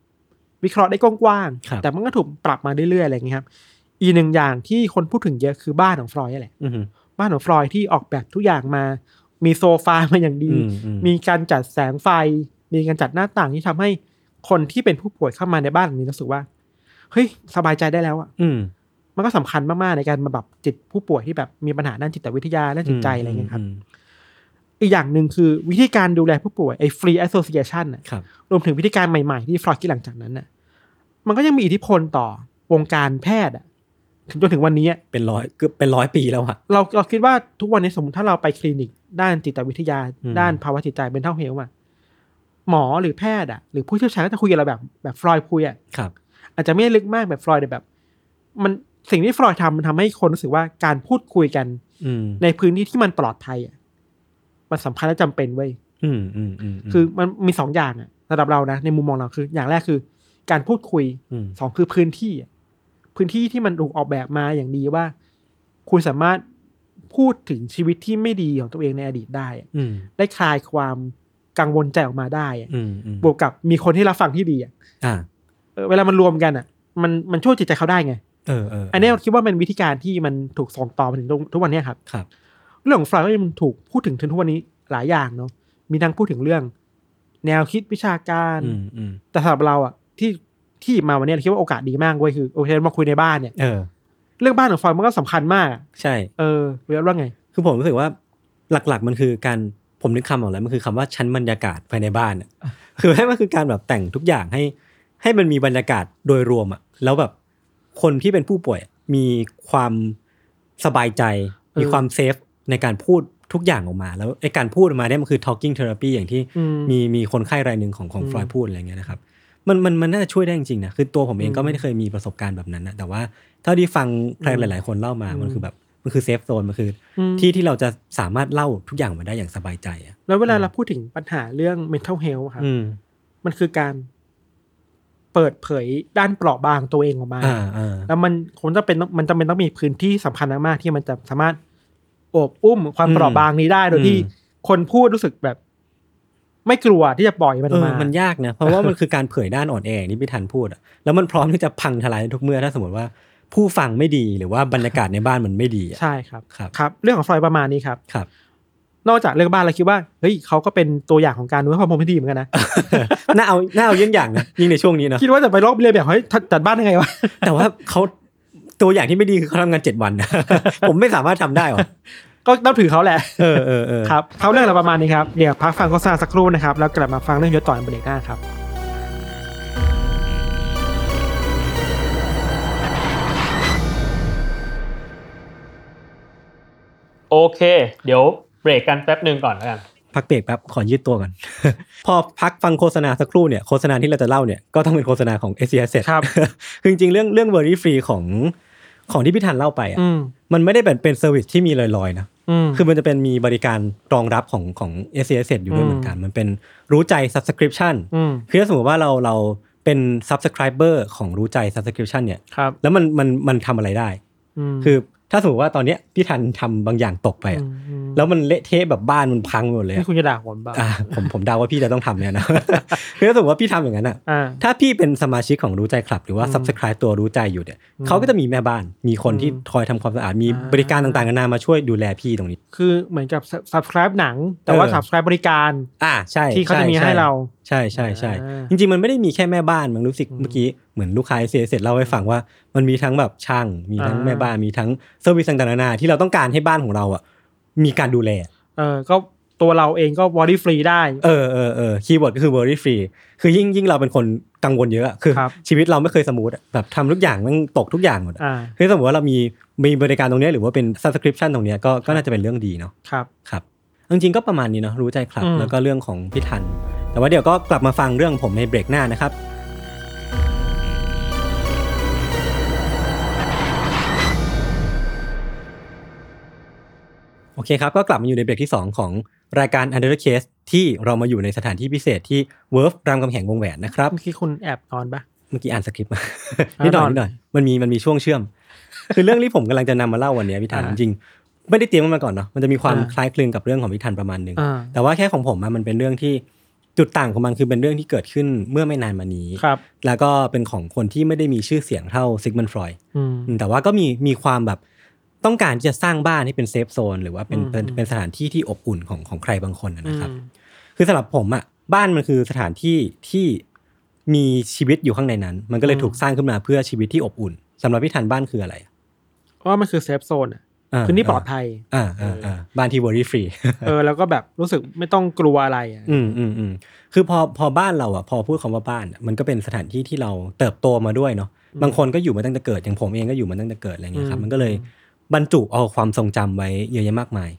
วิเคราะห์ได้กว้างครับๆแต่มันก็ถูกปรับมาเรื่อยๆอะไรอย่างเงี้ยครับ อีกหนึ่งอย่างที่คนพูดถึงเยอะคือบ้านของฟลอยด์นี่แหละอืมบ้านของฟลอยด์ที่ออกแบบทุกอย่างมา มีโซฟามาอย่างดีอืมอืมมีการจัดแสงไฟ มีการจัดหน้าต่างที่ทำให้คนที่เป็นผู้ป่วยเข้ามาในบ้านหลังนี้รู้สึกว่าเฮ้ยสบายใจได้แล้วอะอื มมันก็สำคัญมากๆในการมาแบบจิตผู้ป่วยที่แบบมีปัญหาด้านจิตวิทยาด้านจิตใจอะไรเงี้ยครับมอีกอย่างหนึ่งคือวิธีการดูแลผู้ป่วยไอ้ free association น่ะครับรวมถึงวิธีการใหม่ๆ ที่ฟลอยด์คิดหลังจากนั้นน่ะ มันก็ยังมีอิทธิพลต่อวงการแพทย์อะถึงจนถึงวันนี้อะเป็นร้อยเกือบเป็นร้อยปีแล้วอะเราเราคิดว่าทุกวันนี้สมมติถ้าเราไปคลินิก ด้านจิตวิทยาอืมด้านภาวะจิตใจเป็นเท่าเฮลอะหมอหรือแพทย์อะหรือผู้เชี่ยวชาญก็จะคุยกับเราแบบแบบฟลอยด์คุยอะครับ อาจจะไม่ได้ลึกมากแบบฟลอยด์แต่แบบ มัน สิ่งที่ฟลอยด์ทำมันทำให้คนรู้สึกว่าการพูดคุยกัน อืมในพื้นที่ที่มันปลอดภัยอะมันสำคัญและจำเป็นเว้ยอืมอืมอืมมคือมันมีสองอย่างอะสำหรับเรานะในมุมมองเราคือ อย่างแรกคือ การพูดคุยมสองคือพื้นที่อะพื้นที่ที่มันถูกออกแบบมาอย่างดีว่า คุณสามารถพูดถึงชีวิตที่ไม่ดีของตัวเองในอดีตได้อะอืมได้คลายความกังวลใจออกมาได้อะอืมอืมบวกกับมีคนที่รับฟังที่ดีอะอ่าเออเวลามันรวมกันอะมันมันช่วยจิตใจเขาได้ไง เออเอออันนี้เราคิดว่าเป็นวิธีการที่มันถูกส่งต่อมาถึงทุกวันเนี้ยครับครับ เรื่องของฟลอยด์ก็ยังถูกพูดถึงถึงทุกวันนี้หลายอย่างเนาะมีทั้งพูดถึงเรื่อง แนวคิดวิชาการอืมอืมแต่สำหรับเราอะที่ที่หยิบมาวันนี้เราคิดว่าโอกาสดีมากเว้ยคือโอเคมาคุยในบ้านเนี่ยเออเรื่องบ้านของฟลอยด์มันก็สำคัญมากอะใช่ เออเรียกว่าไง คือผมรู้สึกว่าหลักๆมันคือการผมนึกคำออกแล้วมันคือคำว่าชั้นบรรยากาศภายในบ้านอะคือให้มันคือการแบบแต่งทุกอย่างให้ ให้มันมีบรรยากาศโดยรวมอะแล้วแบบ คนที่เป็นผู้ป่วยอะมีความสบายใจเออมีความเซฟในการพูดทุกอย่างออกมา แล้วไอ้การพูดออกมาเนี่ยมันคือ talking therapy อย่างที่อืมมีมีคนไข้รายหนึ่งของของอืมฟลอยด์พูดอะไรเงี้ยนะครับมันมันมันน่าจะช่วยได้จริงๆนะคือตัวผมเองอืมก็ไม่ได้เคยมีประสบการณ์แบบนั้นนะแต่ว่าเท่าที่ฟังใครอืมหลาย ๆ คนเล่ามาอืมมันคือแบบมันคือเซฟโซนมันคืออมที่ที่เราจะสามารถเล่าทุกอย่างมาได้อย่างสบายใจอะแล้วเวลาเราพูดถึงปัญหาเรื่อง mental health ครับอืมมันคือการ เปิดเผยด้านเปราะบางตัวเองออกมาอ่าอ่าแล้วมันคงจะเป็นต้องมันจำเป็นต้องมีพื้นที่สำคัญมากๆที่มันจะสามารถโอบอุ้มความเปราะบางนี้ได้โดยที่คนพูดรู้สึกแบบ ไม่กลัวที่จะปล่อยมันอเออกอมา มันยากนะเพราะว่ามันคือการเผยด้านอ่อนแออย่างที่พี่ทันพูดอะแล้วมันพร้อมที่จะพังทลายในทุกเมื่อถ้าสมมติว่าผู้ฟังไม่ดีหรือว่าบรรยากาศในบ้านมันไม่ดีอะใช่ครับครับครับ เรื่องของฟลอยด์ประมาณนี้ครับครับ นอกจากเรื่องบ้านเราคิดว่าเฮ้ยเขาก็เป็นตัวอย่างของการดูแลความพร้อมที่ดีเหมือนกันนะน่าเอาน่าเอาเยี่ยงอย่างนะยิ่งในช่วงนี้เนอะคิดว่าจะไปลอกเรียนแบบเฮ้ยจัดบ้านยังไงวะแต่ว่าเขาตัวอย่างที่ไม่ดีคือเขาทำงานเจ็ดวันนะผมไม่สามารถทำได้หรอก็ต้องถือเขาแหละ เออเออเออครับเขาเรื่องเราประมาณนี้ครับ เดี๋ยวพักฟังโฆษณาสักครู่นะครับ แล้วกลับมาฟังเรื่องยศต่อในเบรกหน้าครับโอเค เดี๋ยว เบรกกันแป๊บหนึ่งก่อนแล้วกันพักเบรกแป๊บขอยืดตัวก่อน พอพักฟังโฆษณาสักครู่เนี่ยโฆษณาที่เราจะเล่าเนี่ยก็ต้องเป็นโฆษณาของ s อ s ครับคือจริงๆเรื่องเรื่อง worry free ของของที่พี่ทันเล่าไปอะอืมมันไม่ได้เป็นเป็น service ที่มีลอยๆนะอืมคือมันจะเป็นมีบริการรองรับของของ s อ s อยู่ด้วยอืมเหมือนกัน มันเป็นรู้ใจ subscription อืมคือถ้าสมมติว่าเราเราเป็น subscriber ของรู้ใจ subscription เนี่ยครับแล้วมันมันมันทำอะไรได้มคือถ้าสมมติว่าตอนเนี้ยพี่ทันทำบางอย่างตกไปอะม แล้วมันเละเทะแบบบ้านมันพังหมดเลยนี่อะคุณจะด่าผมเปล่าอ่าผมผมเดาว่าพี่จะต้องทำเนี่ยนะคือถ้าสมมติว่าพี่ทำอย่างนั้นอะอ่าถ้าพี่เป็นสมาชิกของรู้ใจคลับ หรือว่าอืม subscribe ตัวรู้ใจอยู่เนี่ยอืมเขาก็จะมีแม่บ้านมีคนที่อืมคอยทำความสะอาดมีอ่าบริการต่างๆนานามาช่วยดูแลพี่ตรงนี้ คือเหมือนกับ subscribe หนัง แต่ว่าเออ subscribe บริการอ่าใช่ที่เขาจะมีช่ให้เราใช่ใช่ใช่อ่าจริงๆมันไม่ได้มีแค่แม่บ้านมันรู้สึกอืมเมื่อกี้เหมือนลูกค้า SC Asset เล่าให้ฟังว่ามันมีทั้งแบบช่าง มีทั้งอ่าแม่บ้านมีทั้ง service ต่างๆนานาที่เราต้องการให้บ้านของเราอะ มีการดูแล เออก็ตัวเราเองก็ worry free ได้ เออเออเออ keyword ก็คือ worry free คือยิ่งยิ่งเราเป็นคนกังวลเยอะอะ คือครับชีวิตเราไม่เคย smooth อะแบบทำทุกอย่างมันตกทุกอย่างหมดอะอ่า คือสมมติว่าเรามีมีบริการตรงเนี้ยหรือว่าเป็น subscription ตรงเนี้ยก็ก็น่าจะเป็นเรื่องดีเนาะ ครับ ครับจริงๆก็ประมาณนี้เนาะรู้ใจครับ อืม แล้วก็เรื่องของพี่ทัน แต่ว่าเดี๋ยวก็กลับมาฟังเรื่องผมในเบรกหน้านะครับ อเคครับก็กลับมาอยู่ในเบรกที่ 2 ของรายการ Under the Case ที่เรามาอยู่ในสถานที่พิเศษที่เวิร์ฟรามคำแหงวงแหวนนะครับเมื่อกี้คุณแอบนอนปะเมื่อกี้อ่านสคริปต์มานิดหน่อยอ่านนิดหน่อยมันมีมันมีช่วงเชื่อม คือเรื่องที่ผมกำลังจะนำมาเล่าวันเนี้ยพี่ทันอ่าจริงๆไม่ได้เตรียมมันมาก่อนเนาะมันจะมีความอ่าคล้ายคลึงกับเรื่องของพี่ทันประมาณหนึงอ่าแต่ว่าแค่ของผมอะมันเป็นเรื่องที่จุดต่างของมันคือเป็นเรื่องที่เกิดขึ้นเมื่อไม่นานมานี้ครับแล้วก็เป็นของคนที่ไม่ได้มีชื่อเสียงเท่าซิกมันด์ ฟรอยด์อืมแต่ว่าก็มีมีความแบบ ต้องการที่จะสร้างบ้านให้เป็น safe zone หรือว่าเป็นอืมเป็นเป็นสถานที่ที่อบอุ่นของของใครบางคนอะนะครับอืมคือสำหรับผมอะบ้านมันคือสถานที่ที่มีชีวิตอยู่ข้างในนั้น มันก็เลยอืมถูกสร้างขึ้นมาเพื่อชีวิตที่อบอุ่นสำหรับพี่ทันบ้านคืออะไรเพราะว่ามันคือ safe zone อะพื้นที่ปลอดภัยอ่าอ่าอ่าบ้านที่ worry free เออแล้วก็แบบรู้สึกไม่ต้องกลัวอะไรอะอืมอืมอืมคือพอพอบ้านเราอะพอพูดคำว่าบ้านอะมันก็เป็นสถานที่ที่เราเติบโตมาด้วยเนาะบางคนก็อยู่มาตั้งแต่เกิดอย่างผมเองก็อยู่มาตั้งแต่เกิดอะไรเงี้ยครับมันก็เลย บรรจุเอาความทรงจำไว้เยอะแยะมากมาย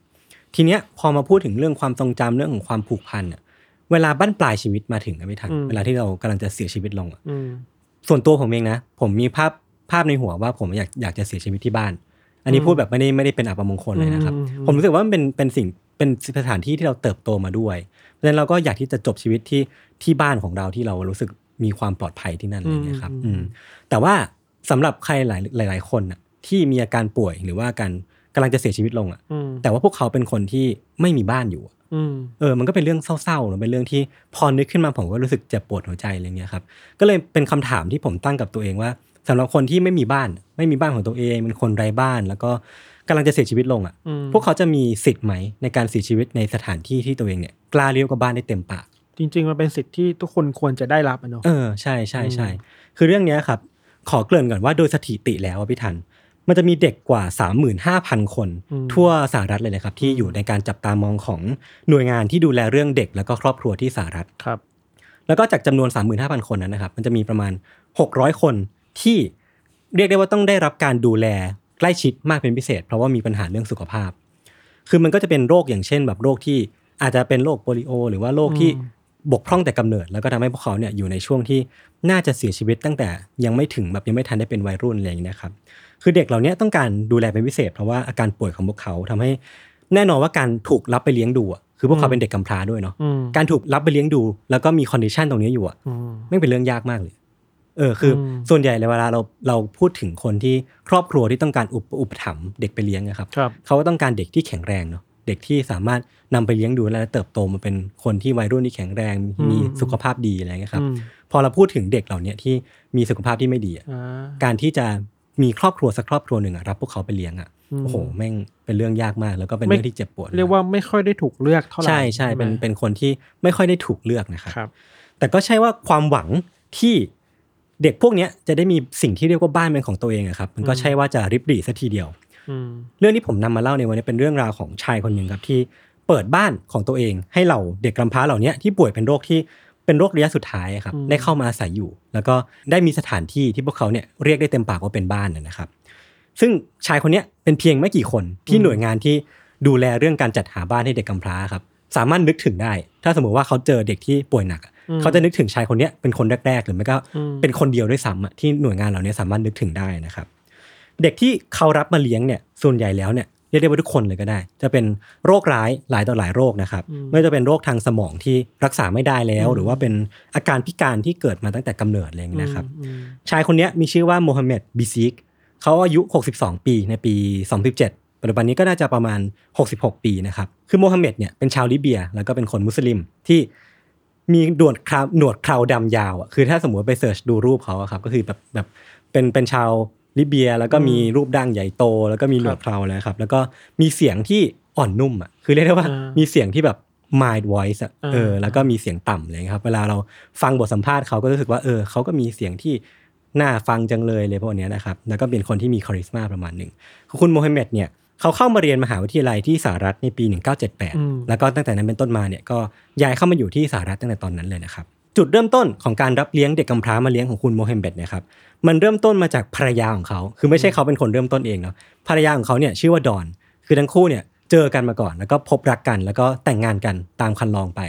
ทีเนี้ยพอมาพูดถึงเรื่องความทรงจำเรื่องของความผูกพันอะเวลาบั้นปลายชีวิตมาถึงนะพี่ทัน เวลาที่เรากำลังจะเสียชีวิตลงอะอืมส่วนตัวผมเองนะ ผมมีภาพภาพในหัวว่าผมอยากอยากจะเสียชีวิตที่บ้าน อันนี้อืมพูดแบบไม่ได้ไม่ได้เป็นอัปมงคลเลยนะครับอืมอืมผมรู้สึกว่ามันเป็นเป็นสิ่งเป็นสถานที่ที่เราเติบโตมาด้วย เพราะฉะนั้นเราก็อยากที่จะจบชีวิตที่ที่บ้านของเราที่เรารู้สึกมีความปลอดภัยที่นั่นอะไรอย่างเงี้ยครับ อืมอืมแต่ว่าสำหรับใครหลายหลาย ๆ คนน่ะ ที่มีอาการป่วยหรือว่าการกำลังจะเสียชีวิตลงอะอืมแต่ว่าพวกเขาเป็นคนที่ไม่มีบ้านอยู่อะอืมเออ มันก็เป็นเรื่องเศร้าๆหรือเป็นเรื่องที่พอนึกขึ้นมาผมก็รู้สึกเจ็บปวดหัวใจอะไรเงี้ยครับก็เลยเป็นคำถามที่ผมตั้งกับตัวเองว่าสำหรับคนที่ไม่มีบ้าน ไม่มีบ้านของตัวเองเป็นคนไร้บ้าน แล้วก็กำลังจะเสียชีวิตลงอะอืมพวกเขาจะมีสิทธิ์ไหมในการเสียชีวิตในสถานที่ที่ตัวเองเนี่ยกล้าเลี้ยวกับบ้านได้เต็มปากจริง ๆ มันเป็นสิทธิ์ที่ทุกคนควรจะได้รับอะเนาะเออใช่ใช่ใช่คือเรื่องเนี้ยครับ ขอเกริ่นก่อนว่าโดยสถิติแล้วอะพี่ทัน มันจะมีเด็กกว่า 35,000 คน ทั่วสหรัฐเลยนะครับ ที่อยู่ในการจับตามองของหน่วยงานที่ดูแลเรื่องเด็ก แล้วก็ครอบครัวที่สหรัฐครับ แล้วก็จากจำนวน 35,000 คนนั้นนะครับ มันจะมีประมาณ 600 คนที่เรียกได้ว่าต้องได้รับการดูแลใกล้ชิดมากเป็นพิเศษ เพราะว่ามีปัญหาเรื่องสุขภาพ คือมันก็จะเป็นโรคอย่างเช่น แบบโรคที่อาจจะเป็นโรคโปลิโอ หรือว่าโรคที่บกพร่องแต่กำเนิด แล้วก็ทำให้พวกเขาเนี่ยอยู่ในช่วงที่น่าจะเสียชีวิตตั้งแต่ยังไม่ถึงแบบยังไม่ทันได้เป็นวัยรุ่นอะไรอย่างนี้นะครับ คือเด็กเหล่านี้ต้องการดูแลเป็นพิเศษ เพราะว่าอาการป่วยของพวกเขาทำให้ แน่นอนว่าการถูกรับไปเลี้ยงดูอะคือพวกเขาเป็นเด็กกำพร้าด้วยเนาะอืมการถูกรับไปเลี้ยงดู แล้วก็มี condition ตรงนี้อยู่อะอืมไม่งเป็นเรื่องยากมากเลย เออคืออมส่วนใหญ่เลยเวลาเราเราพูดถึงคนที่ครอบครัวที่ต้องการอุปอุปถัมภ์เด็กไปเลี้ยงนะครับครับเขาก็ต้องการเด็กที่แข็งแรงเนาะเด็กที่สามารถนำไปเลี้ยงดูและเติบโตมาเป็นคนที่วัยรุ่นที่แข็งแรงอืมมีสุขภาพดีอะไรเงี้ยครับอืมพอเราพูดถึงเด็กเหล่าเนี้ยที่มีสุขภาพที่ไม่ดีอะอ่าการที่จะ มีครอบครัวสักครอบครัวหนึ่งอะรับพวกเขาไปเลี้ยงอะอืมโอ้โหแม่งเป็นเรื่องยากมาก แล้วก็เป็นไม่เรื่องที่เจ็บปวด เรียกว่าไม่ค่อยได้ถูกเลือกเท่าไหร่ใช่ใช่เป็นไหมเป็นคนที่ไม่ค่อยได้ถูกเลือกนะครับครับแต่ก็ใช่ว่าความหวังที่เด็กพวกเนี้ยจะได้มีสิ่งที่เรียกว่าบ้านเป็นของตัวเองอะครับ มันก็ใช่ว่าจะริบหรี่สัทีเดียวอืมเรื่องที่ผมนำมาเล่าในวันนี้เป็นเรื่องราวของชายคนหนึ่งครับที่เปิดบ้านของตัวเอง ให้เหล่าเด็กกำพร้าเหล่าเนี้ยที่ป่วยเป็นโรคที่ เป็นโรคระยะสุดท้ายอะครับอืมได้เข้ามาอาศัยอยู่ แล้วก็ได้มีสถานที่ที่พวกเขาเนี่ยเรียกได้เต็มปากว่าเป็นบ้านนะนะครับ ซึ่งชายคนเนี้ยเป็นเพียงไม่กี่คนที่หน่วยงานที่ดูแลเรื่องการจัดหาบ้านให้เด็กกำพร้าครับสามารถนึกถึงได้ ถ้าสมมติว่าเขาเจอเด็กที่ป่วยหนักอะอืมเขาจะนึกถึงชายคนเนี้ยเป็นคนแรกๆ หรือไม่ก็อืมเป็นคนเดียวด้วยซ้ำอะที่หน่วยงานเหล่านี้สามารถนึกถึงได้นะครับ เด็กที่เขารับมาเลี้ยงเนี่ยส่วนใหญ่แล้วเนี่ย เรียกได้ว่าทุกคนเลยก็ได้ จะเป็นโรคร้ายหลายต่อหลายโรคนะครับอืมไม่ว่าจะเป็นโรคทางสมองที่รักษาไม่ได้แล้วอืมหรือว่าเป็นอาการพิการที่เกิดมาตั้งแต่กำเนิดอะไรอย่างนี้นะครับอืมชายคนเนี้ยมีชื่อว่าโมฮัมเหม็ดบิซิกเขาอายุ 62 ปีในปี 2017ปัจจุบันนี้ก็น่าจะประมาณ 66 ปีนะครับ คือโมฮัมเหม็ดเนี่ยเป็นชาวลิเบีย แล้วก็เป็นคนมุสลิมที่มีหนวดคราวหนวดเคราวดำยาวอะคือถ้าสมมติไปเสิร์ชดูรูปเขาอะครับก็คือแบบแบบเป็นเป็นชาว ลิเบียแล้วก็มีรูปดั้งใหญ่โต แล้วก็มีหนวดเคราวเลยครับ แล้วก็มีเสียงที่อ่อนนุ่มอะคือเรียกได้ว่าอ่ามีมีเสียงที่แบบ mild voice อะอ่าเออแล้วก็มีเสียงต่ำเลยครับเวลาเราฟังบทสัมภาษณ์เขาก็รู้สึกว่าเออเขาก็มีเสียงที่น่าฟังจังเลยเลยพวกเนี้ยนะครับแล้วก็เป็นคนที่มีคาริสมาประมาณหนึ่งคือคุณโมฮัมเหม็ดเนี่ยเขาเข้ามาเรียนมหาวิทยาลัยที่สหรัฐในปีอืม1978 แล้วก็ตั้งแต่นั้นเป็นต้นมาเนี่ยก็ย้ายเข้ามาอยู่ที่สหรัฐตั้งแต่ตอนนั้นเลยนะครับ จุดเริ่มต้นของการรับเลี้ยงเด็กกำพร้ามาเลี้ยงของคุณโมฮัมเหม็ดเนี่ยครับมันเริ่มต้นมาจากภรรยาของเขา คือไม่ใช่เขาเป็นคนเริ่มต้นเองเนาะภรรยาของเขาเนี่ยชื่อว่าดอน คือทั้งคู่เนี่ยเจอกันมาก่อน แล้วก็พบรักกัน แล้วก็แต่งงานกันตามครรลองไป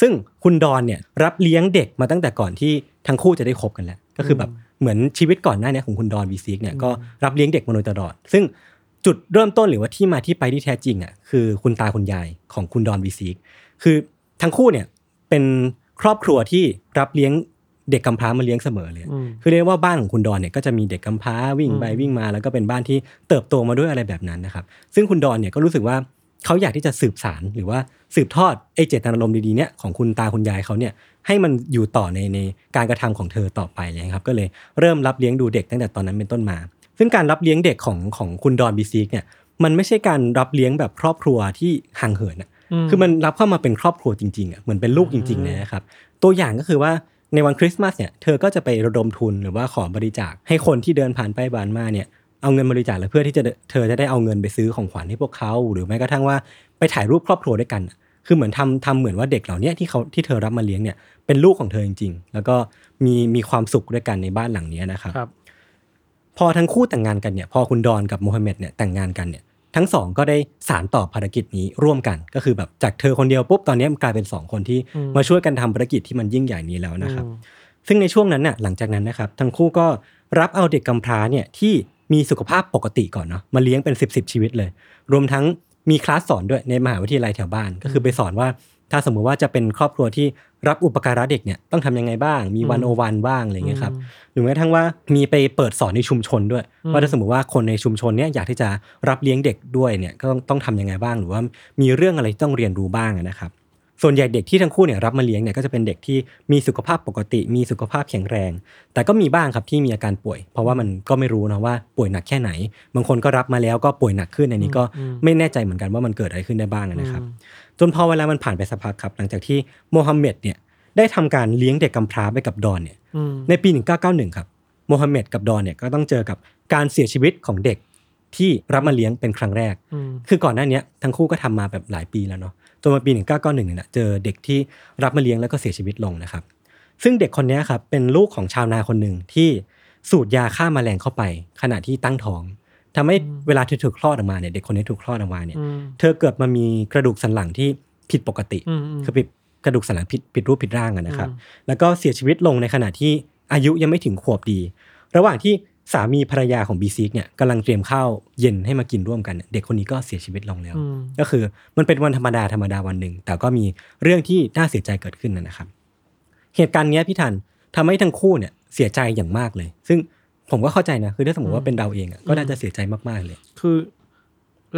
ซึ่งคุณดอนเนี่ยรับเลี้ยงเด็กมาตั้งแต่ก่อนที่ทั้งคู่จะได้คบกันแล้วก็คือแบบเหมือนชีวิตก่อนหน้านี้ของคุณดอนบิซิกเนี่ยก็รับเลี้ยงเด็กมาโดยตลอด ซึ่งจุดเริ่มต้นหรือว่าที่มาที่ไปที่แท้จริงอะคือคุณตาคุณยายของคุณดอนบิซิกคือทั้งคู่เนี่ยเป็น ครอบครัวที่รับเลี้ยงเด็กกำพร้ามาเลี้ยงเสมอเลยอืมคือเรียกว่าบ้านของคุณดอนเนี่ยก็จะมีเด็กกำพร้าวิ่งไปอืมวิ่งมา แล้วก็เป็นบ้านที่เติบโตมาด้วยอะไรแบบนั้นนะครับ ซึ่งคุณดอนเนี่ยก็รู้สึกว่าเขาอยากที่จะสืบสารหรือว่าสืบทอดไอ้เจตนารมณ์ดีๆเนี่ยของคุณตาคุณยายเขาเนี่ยให้มันอยู่ต่อในในการกระทำของเธอต่อไปเลยครับ ก็เลยเริ่มรับเลี้ยงดูเด็กตั้งแต่ตอนนั้นเป็นต้นมา ซึ่งการรับเลี้ยงเด็กของของคุณดอนบีซีกเนี่ยมันไม่ใช่การรับเลี้ยงแบบครอบครัวที่ห่างเหินอะ คือมันรับเข้ามาเป็นครอบครัวจริงๆอะเหมือนเป็นลูกจริงๆเลยนะครับ ตัวอย่างก็คือว่าในวันคริสต์มาสเนี่ยเธอก็จะไประดมทุนหรือว่าขอบริจาคให้คนที่เดินผ่านไปผ่านมาเนี่ยเอาเงินบริจาคแล้วเพื่อที่จะเธอจะได้เอาเงินไปซื้อของขวัญให้พวกเขา หรือแม้กระทั่งว่าไปถ่ายรูปครอบครัวด้วยกันอะคือเหมือนทำทำเหมือนว่าเด็กเหล่าเนี้ยที่เขาที่เธอรับมาเลี้ยงเนี่ยเป็นลูกของเธอจริง ๆ แล้วก็มีมีความสุขด้วยกันในบ้านหลังเนี้ยนะครับครับพอทั้งคู่แต่งงานกันเนี่ยพอคุณดอนกับโมฮัมเหม็ดเนี่ยแต่งงานกันเนี่ย ทั้งสองก็ได้สารต่อภารกิจนี้ร่วมกันก็คือแบบจากเธอคนเดียวปุ๊บตอนนี้มันกลายเป็นสองคนที่อืมมาช่วยกันทำภารกิจที่มันยิ่งใหญ่นี้แล้วนะครับอืมซึ่งในช่วงนั้นน่ะหลังจากนั้นนะครับทั้งคู่ก็รับเอาเด็กกำพร้าเนี่ยที่มีสุขภาพปกติก่อนเนาะมาเลี้ยงเป็น 10บสชีวิตเลย รวมทั้งมีคลาสสอนด้วยในมหาวิทยาลัยแถวบ้านก็คือไปสอนว่าถ้าสมมุติว่าจะเป็นครอบครัวที่ รับอุปการะเด็กเนี่ยต้องทำยังไงบ้าง มีวันโอวันบ้างอะไรเงี้ยครับหรือแม้กระทั่งว่ามีไปเปิดสอนในชุมชนด้วย ว่าถ้าสมมติว่าคนในชุมชนเนี้ยอยากที่จะรับเลี้ยงเด็กด้วยเนี่ยก็ต้องต้องทำยังไงบ้าง หรือว่ามีเรื่องอะไรที่ต้องเรียนรู้บ้างนะครับส่วนใหญ่เด็กที่ทั้งคู่เนี่ยรับมาเลี้ยงเนี่ยก็จะเป็นเด็กที่มีสุขภาพปกติ มีสุขภาพแข็งแรง แต่ก็มีบ้างครับที่มีอาการป่วย เพราะว่ามันก็ไม่รู้นะว่าป่วยหนักแค่ไหน บางคนก็รับมาแล้วก็ป่วยหนักขึ้นอันนี้ก็ไม่แน่ใจเหมือนกันว่ามันเกิดอะไรขึ้นได้บ้างนะครับ จนพอเวลามันผ่านไปสักพักครับ หลังจากที่โมฮัมเหม็ดเนี่ยได้ทำการเลี้ยงเด็กกำพร้าไปกับดอนเนี่ยอืมในปี 1991 ครับโมฮัมเหม็ดกับดอนเนี่ยก็ต้องเจอกับการเสียชีวิตของเด็กที่รับมาเลี้ยงเป็นครั้งแรกอืมคือก่อนหน้าเนี้ยทั้งคู่ก็ทำมาแบบหลายปีแล้วเนาะจนมาปี 1991เนี่ยนะเจอเด็กที่รับมาเลี้ยงแล้วก็เสียชีวิตลงนะครับ ซึ่งเด็กคนเนี้ยครับเป็นลูกของชาวนาคนหนึ่งที่สูดยาฆ่าแมลงเข้าไป ขณะที่ตั้งท้อง ทำให้เวลาเธอถูกคลอดออกมาเนี่ยเด็กคนนี้ถูกคลอดออกมาเนี่ยอืมเธอเกิดมามีกระดูกสันหลังที่ผิดปกติอืมอืมคือผิดกระดูกสันหลังผิดผิดรูปผิดร่างอะนะครับอืมแล้วก็เสียชีวิตลงในขณะที่อายุยังไม่ถึงขวบดี ระหว่างที่สามีภรรยาของบีซิกเนี่ยกำลังเตรียมข้าวเย็นให้มากินร่วมกันเนี่ยเด็กคนนี้ก็เสียชีวิตลงแล้วอืมก็คือมันเป็นวันธรรมดาธรรมดาวันหนึ่ง แต่ก็มีเรื่องที่น่าเสียใจเกิดขึ้นนะนะครับ เหตุการณ์เนี้ยพี่ทันทำให้ทั้งคู่เนี่ยเสียใจอย่างมากเลย ซึ่ง ผมก็เข้าใจนะ คือถ้าสมมติว่าเป็นเราเองอะก็น่าจะเสียใจมากๆเลย คือ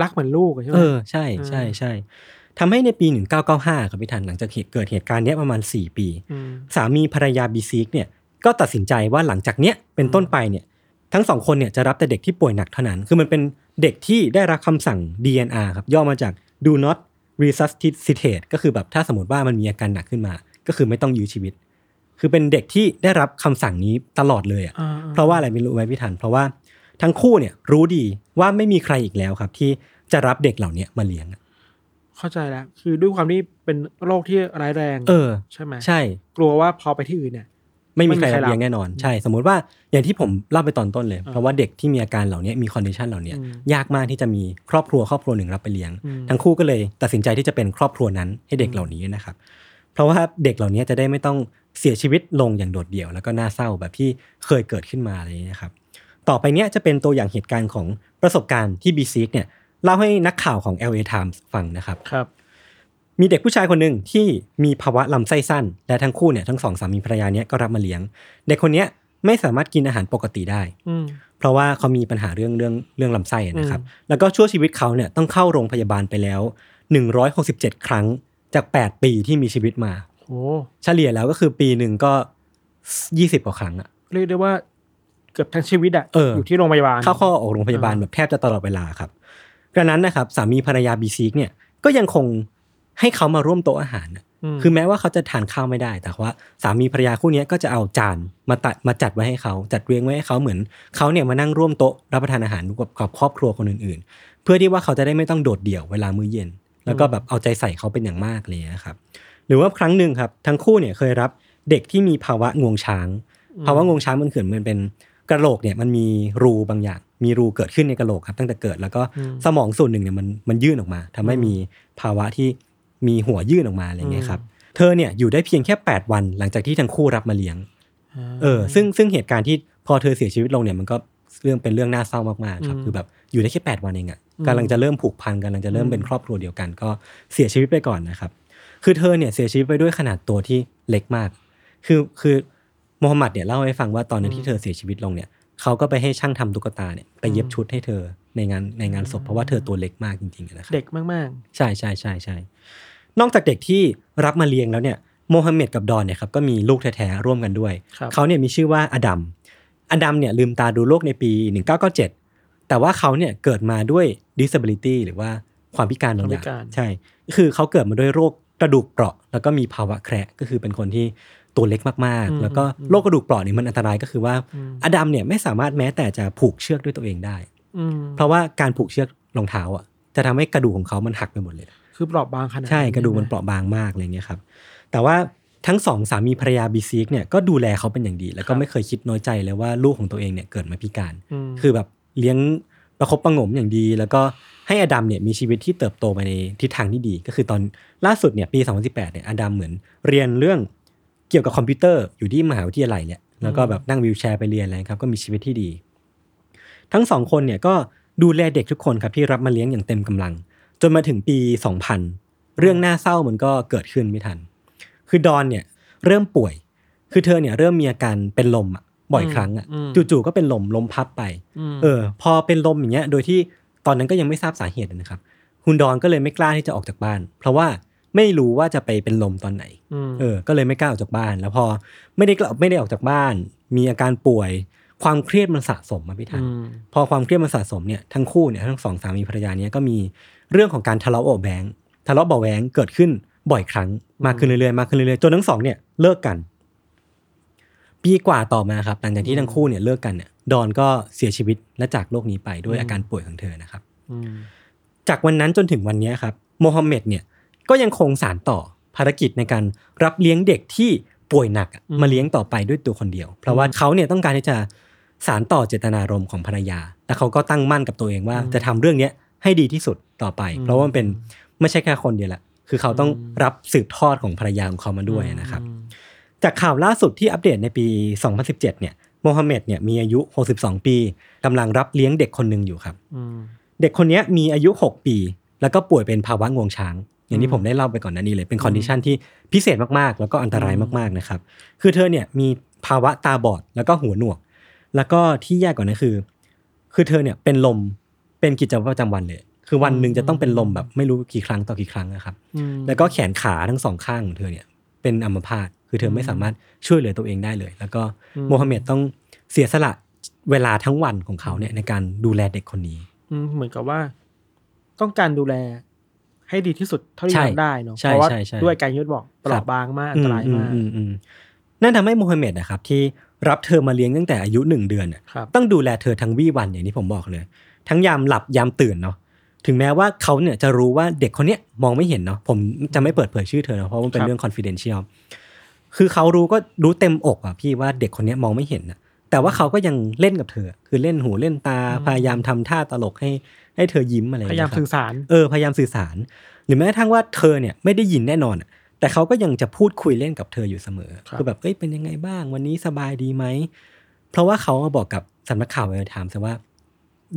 รักเหมือนลูกอะใช่ไหมเออใช่ใช่ใช่ทำให้ในปี 1995ครับพี่ทันหลังจากเหตุเกิดเหตุการณ์เนี้ยประมาณ 4 ปีมสามีภรรยาบีซีกเนี่ยก็ตัดสินใจว่าหลังจากเนี้ยเป็นต้นไปเนี่ยทั้งสองคนเนี่ยจะรับแต่เด็กที่ป่วยหนักเท่านั้น คือมันเป็นเด็กที่ได้รับคำสั่ง DNR ครับย่อมาจาก do not resuscitate ก็คือแบบถ้าสมมติว่ามันมีอาการหนักขึ้นมา ก็คือไม่ต้องยื้อชีวิต คือเป็นเด็กที่ได้รับคำสั่งนี้ตลอดเลยอะอ่าเพราะว่าอะไรไม่รู้ไหมพี่ทัน เพราะว่าทั้งคู่เนี่ยรู้ดีว่าไม่มีใครอีกแล้วครับ ที่จะรับเด็กเหล่านี้มาเลี้ยงอะเข้าใจแล้วคือด้วยความที่เป็นโรคที่ร้ายแรง เออ ใช่ไหมใช่ กลัวว่าพอไปที่อื่นเนี่ย ไม่มีใครไม่มีใครรับเลี้ยงรับแน่นอน ใช่ สมมุติว่าอย่างที่ผมเล่าไปตอนต้นเลยอ่าเพราะว่าเด็กที่มีอาการเหล่านี้มี condition เหล่านี้อืมยากมากที่จะมีครอบครัวครอบครัวหนึ่งรับไปเลี้ยงอืมทั้งคู่ก็เลยตัดสินใจที่จะเป็นครอบครัวนั้นให้เด็กเหล่านี้นะครับ เพราะว่าเด็กเหล่านี้จะได้ไม่ต้อง เสียชีวิตลงอย่างโดดเดี่ยว แล้วก็น่าเศร้าแบบที่เคยเกิดขึ้นมาอะไรอย่างเงี้ยครับต่อไปเนี้ยจะเป็นตัวอย่างเหตุการณ์ของประสบการณ์ที่บิซิกเนี่ยเล่าให้นักข่าวของ LA Times ฟังนะครับครับมีเด็กผู้ชายคนหนึ่งที่มีภาวะลำไส้สั้น และทั้งคู่เนี่ยทั้งสองสามีภรรยาเนี้ยก็รับมาเลี้ยง เด็กคนเนี้ยไม่สามารถกินอาหารปกติได้อืมเพราะว่าเขามีปัญหาเรื่องเรื่องเรื่องลำไส้อะนะครับ แล้วก็ชั่วชีวิตเขาเนี่ยต้องเข้าโรงพยาบาลไปแล้ว 167 ครั้งจาก 8 ปีที่มีชีวิตมา โอ้เฉลี่ยแล้วก็คือปีหนึ่งก็20กว่าครั้งอะเรียกได้ว่าเกือบทั้งชีวิตอะเอออยู่ที่โรงพยาบาลเข้าข้อออกโรงพยาบาลแบบแทบจะตลอดเวลาครับดังนั้นนะครับสามีภรรยาบีซีกเนี่ยก็ยังคงให้เขามาร่วมโต๊ะอาหารน่ะมคือแม้ว่าเขาจะทานข้าวไม่ได้ แต่ว่าสามีภรรยาคู่เนี้ยก็จะเอาจานมาตัดมาจัดไว้ให้เขา จัดเรียงไว้ให้เขาเหมือนเขาเนี่ยมานั่งร่วมโต๊ะรับประทานอาหารกับกับครอบครัวคนอื่นๆ เพื่อที่ว่าเขาจะได้ไม่ต้องโดดเดี่ยวเวลามื้อเย็น แล้วก็แบบเอาใจใส่เขาเป็นอย่างมากเลยนะครับ หรือว่าครั้งหนึ่งครับทั้งคู่เนี่ยเคยรับเด็กที่มีภาวะงวงช้าง ภาวะงวงช้างมันเกิดมันเป็นกระโหลกเนี่ยมันมีรูบางอย่าง มีรูเกิดขึ้นในกระโหลกครับตั้งแต่เกิดแล้วก็สมองส่วนหนึ่งเนี่ยมันมันยื่นออกมาทำให้มีภาวะที่มีหัวยื่นออกมาอะไรเงี้ยครับเธอเนี่ยอยู่ได้เพียงแค่ 8 วัน หลังจากที่ทั้งคู่รับมาเลี้ยงเออซึ่งซึ่งเหตุการณ์ที่พอเธอเสียชีวิตลงเนี่ยมันก็เรื่องเป็นเรื่องน่าเศร้ามากๆครับคือแบบอยู่ได้แค่ 8 วันเองอะ่ะกำลังจะเริ่มผูกพันกำลังจะเริ่มเป็นครอบครัวเดียวกัน ก็เสียชีวิตไปก่อนนะครับ คือเธอเนี่ยเสียชีวิตไปด้วยขนาดตัวที่เล็กมาก คือคือโมฮัมหมัดเนี่ยเล่าให้ฟังว่าตอนนั้นที่เธอเสียชีวิตลงเนี่ยเขาก็ไปให้ช่างทำตุ๊กตาเนี่ยไปเย็บชุดให้เธอในงานในงานศพเพราะว่าเธอตัวเล็กมากจริงๆนะครับเด็กมากใช่ใช่ใช่ใช่นอกจากเด็กที่รับมาเลี้ยงแล้วเนี่ยโมฮัมเหม็ดกับดอนเนี่ยครับก็มีลูกแท้ๆร่วมกันด้วยครับเขาเนี่ยมีชื่อว่าอดัมอดัมเนี่ยลืมตาดูโลกในปี 1997 แต่ว่าเขาเนี่ยเกิดมาด้วย disability หรือว่าความพิการบางอย่างความพิการใช่ คือเขาเกิดมาด้วยโรค กระดูกเปราะ แล้วก็มีภาวะแคระก็คือเป็นคนที่ตัวเล็กมากๆ แล้วก็โรคกระดูกเปราะเนี่ยมันอันตรายก็คือว่าอดัมเนี่ยไม่สามารถแม้แต่จะผูกเชือกด้วยตัวเองได้ๆอืมเพราะว่าการผูกเชือกรองเท้าอะ จะทำให้กระดูกของเขามันหักไปหมดเลย คือเปราะบางขนาดใช่นั้นกระดูกมันใช่ไหเปราะบางมากอะไรเงี้ยครับ แต่ว่าทั้งสองสามีภรรยาบีซีกเนี่ยก็ดูแลเขาเป็นอย่างดี แล้วก็ไม่เคยคิดน้อยใจเลยว่าลูกของตัวเองเนี่ยเกิดมาพิการมคือแบบเลี้ยงประคบประหงมอย่างดี แล้วก็ ให้อดัมเนี่ยมีชีวิตที่เติบโตไปในทิศทางที่ดี ก็คือตอนล่าสุดเนี่ยปี 2018เนี่ยอดัมเหมือนเรียนเรื่องเกี่ยวกับคอมพิวเตอร์อยู่ที่มหาวิทยาลัยเนี่ยแล้วก็แบบนั่งวีลแชร์ไปเรียนอะไรครับก็มีชีวิตที่ดี ทั้งสองคนเนี่ยก็ดูแลเด็กทุกคนครับที่รับมาเลี้ยงอย่างเต็มกำลัง จนมาถึงปี 2000 เรื่องน่าเศร้ามันก็เกิดขึ้นพี่ทัน คือดอนเนี่ยเริ่มป่วย คือเธอเนี่ยเริ่มมีอาการเป็นลมอะบ่อยครั้งอะอืมจู่ๆก็เป็นลมลมพับไปมเออ พอเป็นลมอย่างเงี้ย โดยที่ ตอนนั้นก็ยังไม่ทราบสาเหตุนะครับฮุนดอนก็เลยไม่กล้าที่จะออกจากบ้าน เพราะว่าไม่รู้ว่าจะไปเป็นลมตอนไหนมเออ ก็เลยไม่กล้าออกจากบ้าน แล้วพอไม่ได้กลับไม่ได้ออกจากบ้าน มีอาการป่วย ความเครียดมันสะสมมาพี่ทันอืมพอความเครียดมันสะสมเนี่ยทั้งคู่เนี่ยทั้งสองสามีภรรยาเนี้ก็มีเรื่องของการทะเลาะเบาะแวงทะเลาะเบาะแวงเกิดขึ้นบ่อยครั้งมากขึ้นเรื่อยๆมากขึ้นเรื่อยๆจนทั้งสองเนี่ยเลิกกัน ปีกว่าต่อมาครับหลังจากที่ทั้งคู่เนี่ยเลิกกันเนี่ย ดอนก็เสียชีวิตและจากโลกนี้ไปด้วยอาการป่วยของเธอนะครับอืมจากวันนั้นจนถึงวันนี้ครับโมฮัมเหม็ดเนี่ยก็ยังคงสานต่อภารกิจในการรับเลี้ยงเด็กที่ป่วยหนักอะมาเลี้ยงต่อไปด้วยตัวคนเดียว เพราะว่าเขาเนี่ยต้องการที่จะสานต่อเจตนารมณ์ของภรรยา และเขาก็ตั้งมั่นกับตัวเองว่าจะทำเรื่องเนี้ยให้ดีที่สุดต่อไป เพราะว่ามันเป็นไม่ใช่แค่คนเดียวแหละคือเขาต้องรับสืบทอดของภรรยาของเขามาด้วยนะครับ จากข่าวล่าสุดที่อัปเดตในปี 2017 เนี่ย โมฮัมเหม็ดเนี่ยมีอายุ 62 ปีกำลังรับเลี้ยงเด็กคนหนึ่งอยู่ครับอืมเด็กคนเนี้ยมีอายุ 6 ปี แล้วก็ป่วยเป็นภาวะงวงช้าง อย่างที่ผมได้เล่าไปก่อนหน้านี้เลยเป็น condition ที่พิเศษมากๆ แล้วก็อันตรายมากๆนะครับคือเธอเนี่ยมีภาวะตาบอดแล้วก็หูหนวก แล้วก็ที่แย่กว่านั้นคือ คือเธอเนี่ยเป็นลมเป็นกิจวัตรประจำวันเลยคือวันหนึ่งจะต้องเป็นลมแบบไม่รู้กี่ครั้งต่อกี่ครั้งนะครับอืมแล้วก็แขนขาทั้งสองข้างของเธอเนี่ย เป็นอัมพาต คือเธอไม่สามารถช่วยเหลือตัวเองได้เลย แล้วก็โมฮัมเหม็ดต้องเสียสละเวลาทั้งวันของเขาเนี่ยในการดูแลเด็กคนนี้อืมเหมือนกับว่า ต้องการดูแลให้ดีที่สุดเท่าที่ใช่ทำได้เนาะใช่เพราะว่าใช่ใช่ด้วยการยุดบอกเปราะบางมากอันตรายมากอืมอืมอืมนั่นทำให้โมฮัมเหม็ดนะครับ ที่รับเธอมาเลี้ยงตั้งแต่อายุหนึ่งเดือนน่ะครับต้องดูแลเธอทั้งวี่วันอย่างที่ผมบอกเลย ทั้งยามหลับยามตื่นเนาะถึงแม้ว่าเขาเนี่ยจะรู้ว่าเด็กคนเนี้ยมองไม่เห็นเนาะผมจะไม่เปิดเผยชื่อเธอเนอะเพราะมันเป็นเรื่อง confidential คือเขารู้ก็รู้เต็มอกอะพี่ว่าเด็กคนเนี้ยมองไม่เห็นนะแต่ว่าเขาก็ยังเล่นกับเธอ คือเล่นหูเล่นตาพยายามทำท่าตลกให้ให้เธอยิ้มอะไรองพเงี้ยายามครับสื่อสารเออพยายามสื่อสาร หรือแม้กระทั่งว่าเธอเนี่ยไม่ได้ยินแน่นอนอะแต่เขาก็ยังจะพูดคุยเล่นกับเธออยู่เสมอครับคือแบบเอ้ยเป็นยังไงบ้าง วันนี้สบายดีไหม เพราะว่าเขาบอกกับสำนักข่าวไปถามซะว่า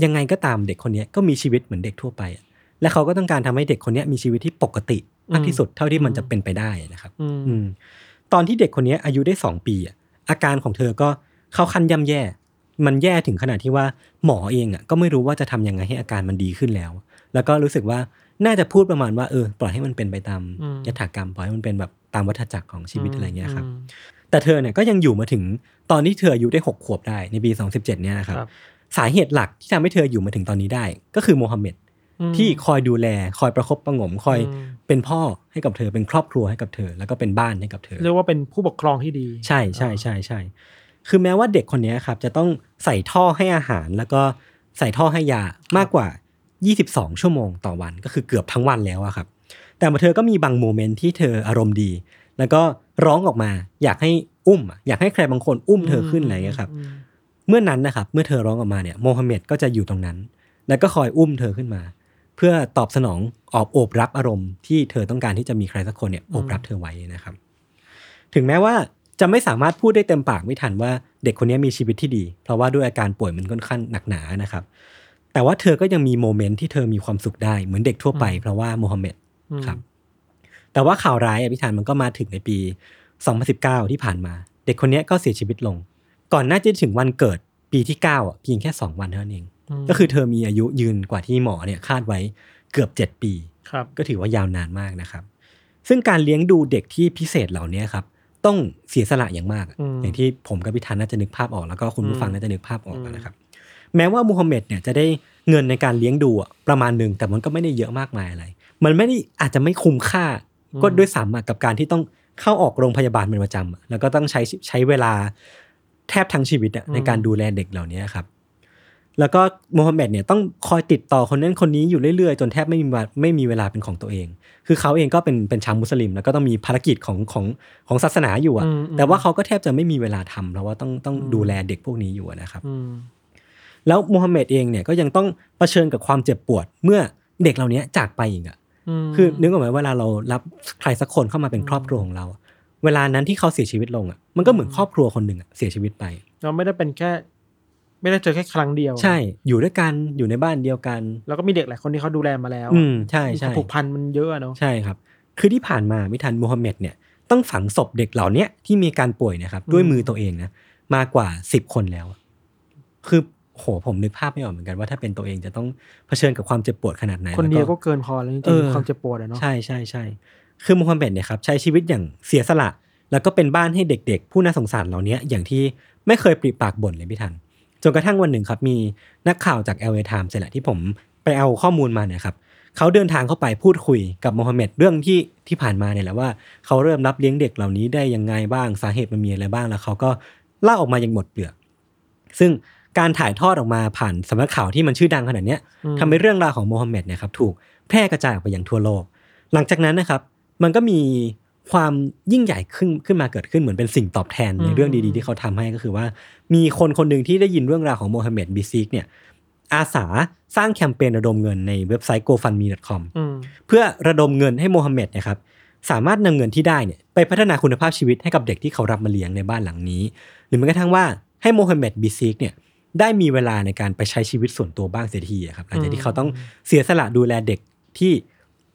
ยังไงก็ตามเด็กคนเนี้ยก็มีชีวิตเหมือนเด็กทั่วไปอะและเขาก็ต้องการทำให้เด็กคนเนี้ยมีชีวิตที่ปกติมากที่สุดเท่าที่มันจะเป็นไปได้นะครับ อืมอืม ตอนที่เด็กคนนี้อายุได้สองปีอะอาการของเธอก็เข้าขั้นย่ำแย่ มันแย่ถึงขนาดที่ว่าหมอเองอะก็ไม่รู้ว่าจะทำยังไงให้อาการมันดีขึ้นแล้ว แล้วก็รู้สึกว่าน่าจะพูดประมาณว่าเออปล่อยให้มันเป็นไปตามอืมยถากรรมปล่อยให้มันเป็นแบบตามวัฏจักรของชีวิตอะไรเงี้ยครับอืมแต่เธอเนี่ยก็ยังอยู่มาถึงตอนที่เธออายุได้หกขวบได้ในปี 2017 เนี่ยนะครับครับสาเหตุหลักที่ทำให้เธออยู่มาถึงตอนนี้ได้ ก็คือโมฮัมเหม็ดอืม ที่คอยดูแล คอยประคบประหงมคอยอืมเป็นพ่อให้กับเธอเป็นครอบครัวให้กับเธอ แล้วก็เป็นบ้านให้กับเธอ เรียกว่าเป็นผู้ปกครองที่ดี ใช่ใช่ใช่ใช่คือแม้ว่าเด็กคนนี้ครับ จะต้องใส่ท่อให้อาหาร แล้วก็ใส่ท่อให้ยามากกว่า 22 ชั่วโมงต่อวันก็คือเกือบทั้งวันแล้วอะครับ แต่เธอก็มีบางโมเมนต์ที่เธออารมณ์ดี แล้วก็ร้องออกมา อยากให้อุ้มอะอยากให้ใครบางคนอุ้มเธอขึ้นอะไรอย่างเงี้ยครับอืมเมื่อนั้นนะครับ เมื่อเธอร้องออกมาเนี่ยโมฮัมเหม็ดก็จะอยู่ตรงนั้น แล้วก็คอยอุ้มเธอขึ้นมา เพื่อตอบสนองออบโอบรับอารมณ์ที่เธอต้องการที่จะมีใครสักคนเนี่ยโอบรับเธอไว้นะครับ ถึงแม้ว่าจะไม่สามารถพูดได้เต็มปากไม่ทันว่าเด็กคนนี้มีชีวิตที่ดี เพราะว่าด้วยอาการป่วยมันค่อนข้างหนักหนานะครับ แต่ว่าเธอก็ยังมีโมเมนต์ที่เธอมีความสุขได้เหมือนเด็กทั่วไป เพราะว่าโมฮัมเหม็ดอืมครับ แต่ว่าข่าวร้ายอะพี่ธานมันก็มาถึงในปี 2019 ที่ผ่านมา เด็กคนนี้ก็เสียชีวิตลง ก่อนหน้าจะถึงวันเกิด ปีที่ 9 อะเพียงแค่ 2 วันเท่านั้นเองมก็คือเธอมีอายุยืนกว่าที่หมอเนี่ยคาดไว้เกือบ 7 ปีครับก็ถือว่ายาวนานมากนะครับ ซึ่งการเลี้ยงดูเด็กที่พิเศษเหล่านี้ครับต้องเสียสละอย่างมากอะอืมอย่างที่ผมกับพี่ธันน่าจะนึกภาพออกแล้วก็คุณผู้ฟังอืมน่าจะนึกภาพออกอืมนะครับ แม้ว่ามูฮัมหมัดเนี่ยจะได้เงินในการเลี้ยงดูอะประมาณหนึ่งแต่มันก็ไม่ได้เยอะมากมายอะไร มันไม่ได้อาจจะไม่คุ้มค่า ก็ด้วยซ้ำอะกับการที่ต้องเข้าออกโรงพยาบาลเป็นประจำอะแล้วก็ต้องใช้ใช้เวลา แทบทั้งชีวิตอะในการดูแลเด็กเหล่านี้ครับ แล้วก็โมฮัมเหม็ดเนี่ยต้องคอยติดต่อคนนั้นคนนี้อยู่เรื่อยๆ จนแทบไม่มีเวลาไม่มีเวลาเป็นของตัวเอง คือเขาเองก็เป็นเป็นชาวมุสลิม แล้วก็ต้องมีภารกิจของของของศาสนาอยู่อะอืมอืมแต่ว่าเขาก็แทบจะไม่มีเวลาทำเพราะว่าต้องต้องดูแลเด็กพวกนี้อยู่อะนะครับอืมแล้วโมฮัมเหม็ดเองเนี่ยก็ยังต้องเผชิญกับความเจ็บปวดเมื่อเด็กเหล่านี้จากไปอีกอะมคือนึกออกไหมเวลาเรารับใครสักคนเข้ามาเป็นครอบครัวของเราอะ เวลานั้นที่เขาเสียชีวิตลงอะมันก็เหมือนครอบครัวคนหนึ่งอะเสียชีวิตไป เราไม่ได้เป็นแค่ ไม่ได้เจอแค่ครั้งเดียว ใช่ อยู่ด้วยกันอยู่ในบ้านเดียวกัน แล้วก็มีเด็กหลายคนที่เขาดูแลมาแล้ว อืมใช่ใช่ผูกพันมันเยอะอะเนาะใช่ครับ คือที่ผ่านมามิทันมูฮัมเหม็ดเนี่ยต้องฝังศพเด็กเหล่าเนี้ยที่มีการป่วยเนะครับ ด้วยมือตัวเองนะมากกว่าสิบคนแล้ว คือโหผมนึกภาพไม่ออกเหมือนกันว่าถ้าเป็นตัวเองจะต้องเผชิญกับความเจ็บปวดขนาดไหนคนเดียวแล้ก็เกินพอแล้วจริเองอๆความเจ็บปวดอะเนาะใช่ใช่ใช่ คือมูฮัมเหม็ดเนี่ยครับใช้ชีวิตอย่างเสียสละ แล้วก็เป็นบ้านให้เด็กๆ ผู้น่าสงสารเหล่านี้อย่างที่ไม่เคยปริปากบ่นเลยพี่ทันจนกระทั่งวันหนึ่งครับมีนักข่าวจาก LA Times นี่แหละที่ผมไปเอาข้อมูลมาเนี่ยครับเขาเดินทางเข้าไปพูดคุยกับโมฮัมเหม็ดเรื่องที่ที่ผ่านมาเนี่ยแหละว่าเขาเริ่มรับเลี้ยงเด็กเหล่านี้ได้ยังไงบ้างสาเหตุมันมีอะไรบ้างแล้วเขาก็เล่าออกมาอย่างหมดเปลือก ซึ่งการถ่ายทอดออกมาผ่านสำนักข่าวที่มันชื่อดังขนาดเนี้ยอืมทำให้เรื่องราวของโมฮัมเหม็ดเนี่ยครับถูกแพร่กระจายออกไปอย่างทั่วโลก หลังจากนั้นนะครับ มันก็มีความยิ่งใหญ่ขึ้นขึ้นมาเกิดขึ้นเหมือนเป็นสิ่งตอบแทนในเรื่องดีๆที่เขาทำให้ก็คือว่า มีคนคนหนึ่งที่ได้ยินเรื่องราวของโมฮัมเหม็ดบิซิกเนี่ยอาสาสร้างแคมเปญระดมเงินในเว็บไซต์ gofundme.com อืมเพื่อระดมเงินให้โมฮัมเหม็ดเนะครับสามารถนำเงินที่ได้เนี่ยไปพัฒนาคุณภาพชีวิตให้กับเด็กที่เขารับมาเลี้ยงในบ้านหลังนี้ หรือแม้กระทั่งว่าให้โมฮัมเหม็ดบิซิกเนี่ยได้มีเวลาในการไปใช้ชีวิตส่วนตัวบ้างเสียทีอะครับหลังจากที่เขาต้องเสียสละดูแลเด็กที่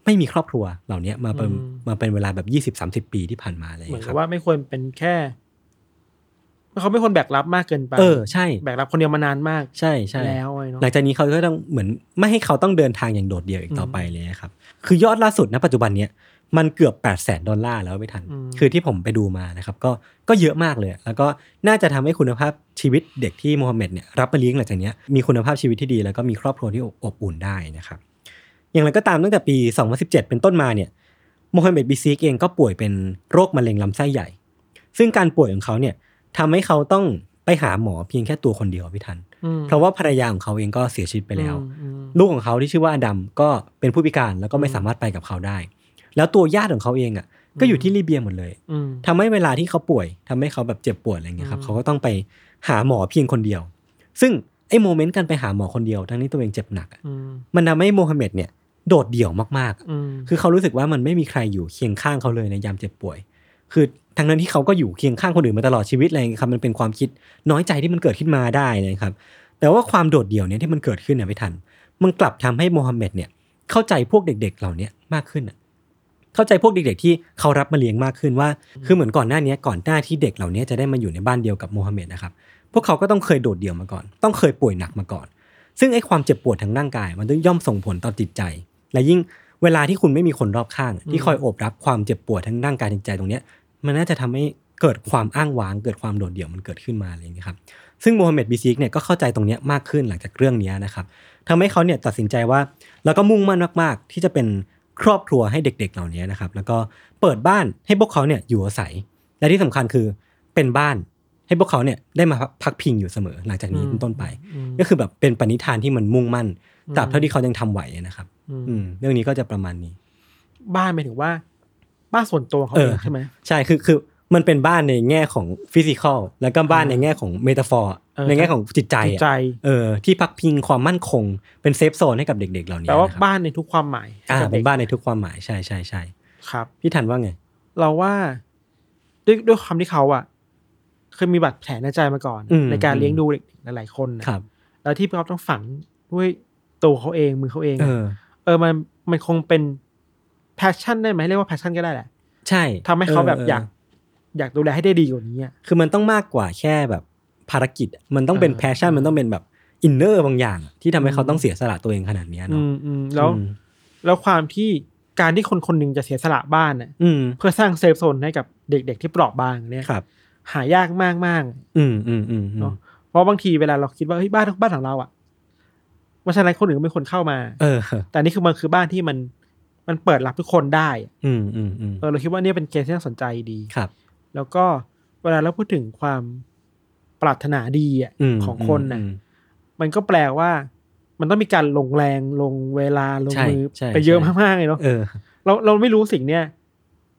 ไม่มีครอบครัวเหล่านี้มาเป็นอืมมาเป็นเวลาแบบยี่สิบสามสิบปีที่ผ่านมาอะไรอย่างเหมือนเงี้ยคกัรับบว่าไม่ควรเป็นแค่เขาไม่ควรแบกรับมากเกินไปเออใช่แบกรับคนเดียวมานานมาก ใช่ใช่แล้วไอ้เนาะหลังจากนี้เขาก็ต้องเหมือนไม่ให้เขาต้องเดินทางอย่างโดดเดี่ยวอีกต่อไปเลยนะครับ คือยอดล่าสุดณปัจจุบันเนี้ยมันเกือบ8 0 0แสนดอลลาร์แล้วไม่ทัน คือที่ผมไปดูมานะครับ ก็ก็เยอะมากเลย แล้วก็น่าจะทำให้คุณภาพชีวิตเด็กที่โมฮัมเหม็ดเนี่ยรับมาเลี้ยงหลังจากเนี้ยมีคุณภาพชีวิตที่ดีแล้วก็มีครอบครัวที่อบอุ่นได้นะครับ อย่างไรก็ตามตั้งแต่ปี 2017 เป็นต้นมาเนี่ยโมฮัมเหม็ดบิซิกเองก็ป่วยเป็นโรคมะเร็งลำไส้ใหญ่ ซึ่งการป่วยของเขาเนี่ยทำให้เขาต้องไปหาหมอเพียงแค่ตัวคนเดียวพี่ทันอืมเพราะว่าภรรยาของเขาเองก็เสียชีวิตไปแล้วอืมอืมลูกของเขาที่ชื่อว่าอดัมก็เป็นผู้พิการแล้วก็ไม่สามารถไปกับเขาได้ แล้วตัวญาติของเขาเองอะก็อยู่ที่ลิเบียหมดเลยอืมทำให้เวลาที่เขาป่วยทำให้เขาแบบเจ็บปวดอะไรเงี้ยครับอืมเขาก็ต้องไปหาหมอเพียงคนเดียว ซึ่งไอ้โมเมนต์การไปหาหมอคนเดียวทั้งนี้ตัวเองเจ็บหนักอะอืมมันทำให้โมฮัมเหม็ดเนี่ย โดดเดี่ยวมากๆอะอืมคือเขารู้สึกว่ามันไม่มีใครอยู่เคียงข้างเขาเลยในยามเจ็บป่วย คือทั้งนั้นที่เขาก็อยู่เคียงข้างคนอื่นมาตลอดชีวิตอะไรอย่างเงี้ยครับมันเป็นความคิดน้อยใจที่มันเกิดขึ้นมาได้นะครับ แต่ว่าความโดดเดี่ยวเนี่ยที่มันเกิดขึ้นเนี่ยไม่ทัน มันกลับทำให้โมฮัมเหม็ดเนี่ยเข้าใจพวกเด็ก ๆ เหล่านี้มากขึ้นอะเข้าใจพวกเด็ก ๆ ที่เขารับมาเลี้ยงมากขึ้นว่า คือเหมือนก่อนหน้านี้ก่อนหน้าที่เด็กเหล่านี้จะได้มาอยู่ในบ้านเดียวกับโมฮัมเหม็ดนะครับ พวกเขาก็ต้องเคยโดดเดี่ยวมาก่อน ต้องเคยป่วยหนักมาก่อน ซึ่งไอ้ความเจ็บปวดทางร่างกาย มันต้องย่อมส่งผลต่อจิตใจ และยิ่งเวลาที่คุณไม่มีคนรอบข้าง ที่คอยโอบรับความเจ็บปวดทั้งร่างกายจิตใจตรงเนี้ย มันน่าจะทำให้เกิดความอ้างว้าง เกิดความโดดเดี่ยวมันเกิดขึ้นมาอะไรอย่างเงี้ยครับซึ่งโมฮัมเหม็ดบีซิกเนี่ยก็เข้าใจตรงเนี้ยมากขึ้นหลังจากเรื่องเนี้ยนะครับทำให้เขาเนี่ยตัดสินใจว่า แล้วก็มุ่งมั่นมากๆ ที่จะเป็นครอบครัวให้เด็ก ๆ เหล่านี้นะครับ แล้วก็เปิดบ้านให้พวกเขาเนี่ยอยู่อาศัย และที่สำคัญคือเป็นบ้านให้พวกเขาเนี่ยได้มาพักพิงอยู่เสมอหลังจากนี้เป็นต้นไปอืมก็คือแบบเป็นปณิธานที่มันมุ่งมั่น ตราบเท่าที่เขายังทำไหวนะครับอืมอืม เรื่องนี้ก็จะประมาณนี้ บ้านหมายถึงว่า บ้านส่วนตัวของเขาเอเอองใช่ไหมใช่คือคือมันเป็นบ้านในแง่ของ physical แล้วก็บ้านอ่าในแง่ของ metaphor เออในแง่ของจิตใจจิตอะใจเออที่พักพิงความมั่นคง เป็น safe zone ให้กับเด็ก ๆ เหล่านี้แต่ว่านะครับบ้านในทุกความหมายอ่ากับเป็ด็นกบ้านในทุกความหมายใช่ใช่ใช่ครับพี่ทันว่าไง เราว่าด้วยด้วยความที่เขาอะเคยมีบาดแผลในใจมาก่อนอืมในการอืมเลี้ยงดูเด็กหลายๆคนน่ะครับแล้วที่เขาต้องฝังด้วย ตัวเขาเองมือเขาเองเออะอเออมันมันคงเป็น passion ได้ไหมเรียกว่า passion ก็ได้แหละใช่ทำให้เขาแบบออยาก อยากดูแลให้ได้ดีกว่านี้อะคือมันต้องมากกว่าแค่แบบภารกิจอะมันต้องเป็นเออ passion มันต้องเป็นแบบ inner บางอย่างอะที่ทำให้เขาอืมต้องเสียสละตัวเองขนาดเนี้ยอืเนาะมอืมแล้วอืมแล้วความที่การที่คนคนหนึ่งจะเสียสละบ้านน่ะอืมเพื่อสร้างเซฟโซนให้กับเด็ก ๆ ที่เปราะบางเนี่ยครับ หายากมากมากๆอืมอืมอืมอืมเนาะเพราะบางทีเวลาเราคิดว่าเฮ้ยบ้านบ้านของเราอะ ไม่ใช่อะไรคนอื่นก็ไม่ควรเข้ามา เออ แต่นี่คือมันคือบ้านที่มันมันเปิดรับทุกคนได้อะอืมอืมอืมเออเราคิดว่าเนี่ยเป็นเกณฑ์ที่น่าสนใจดีครับ แล้วก็เวลาเราพูดถึงความปรารถนาดีอะมของคนน่ะอืมมันก็แปลว่า มันต้องมีการลงแรงลงเวลาลงใช่มือใช่ไปเยอะใช่มากๆเลยเนาะเออเราเราไม่รู้สิ่งเนี้ย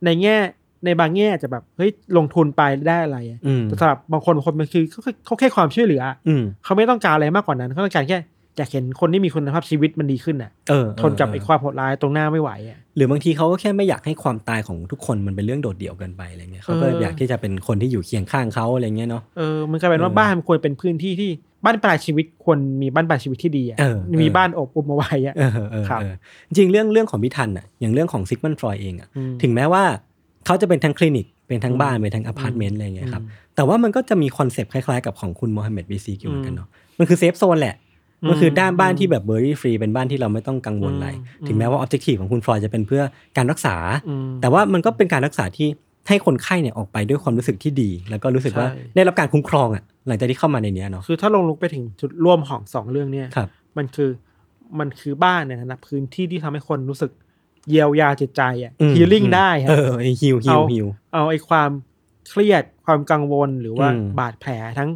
ในแง่ในบางแง่อาจจะแบบเฮ้ยลงทุนไปได้อะไรอะอืมแต่สำหรับบางคนบางคนมันคือเขาแค่เขาแค่ความช่วยเหลืออะอืมเขาไม่ต้องการอะไรมากกว่านั้นเขาต้องการแค่ อยากเห็นคนที่มีคุณภาพชีวิตมันดีขึ้นน่ะเออทนกับเไอ้ความโหดร้ายตรงหน้าไม่ไหวอะหรือบางทีเขาก็แค่ไม่อยากให้ความตายของทุกคนมันเป็นเรื่องโดดเดี่ยวเกินไปอะไรเงี้ยเขาก็เออออยากที่จะเป็นคนที่อยู่เคียงข้างเขาอะไรเงี้ยเนาะเออมันกลายเป็นว่าเออบ้านมันควรเป็นพื้นที่ที่บั้นปลายชีวิตควรมีบั้นปลายชีวิตที่ดีอะเออมีเออบ้านโอบอุ้มเอาไว้อะเออเออครับเออจริงๆเรื่องเรื่องของพี่ทันอะอย่างเรื่องของซิกมันด์ ฟรอยด์เองอะอืมถึงแม้ว่าเขาจะเป็นทั้งคลินิกเป็นทั้งบ้านเป็นทั้งอพาร์ตเมนต์อะไรอย่างเงี้ยครับแต่ว่ามันก็จะมี concept คล้ายๆกับของคุณโมฮัมเหม็ดบีซีกิวเหมือนกันเนาะมันคือ safe zone แหละ มันคือด้านบ้านที่แบบ worry free เป็นบ้านที่เราไม่ต้องกังวลอะไร ถึงแม้ว่า objective ของคุณฟรอยด์จะเป็นเพื่อการรักษาอืมแต่ว่ามันก็เป็นการรักษาที่ให้คนไข้เนี่ยออกไปด้วยความรู้สึกที่ดี แล้วก็รู้สึกว่าใช่ได้รับการคุ้มครองอะหลังจากที่เข้ามาในเนี้ยเนาะคือถ้าลงลึกไปถึงจุดร่วมของสองเรื่องเนี่ยครับมันคือมันคือบ้านเนี่ยนะพื้นที่ที่ทำให้คนรู้สึกเยียวยาจิตใจอะอืมฮีลิ่งอืมได้อะเออไอฮิวฮิเอาวฮิวเอาไอ้ความเครียดความกังวลหรือว่าอืมบาดแผลทั้ง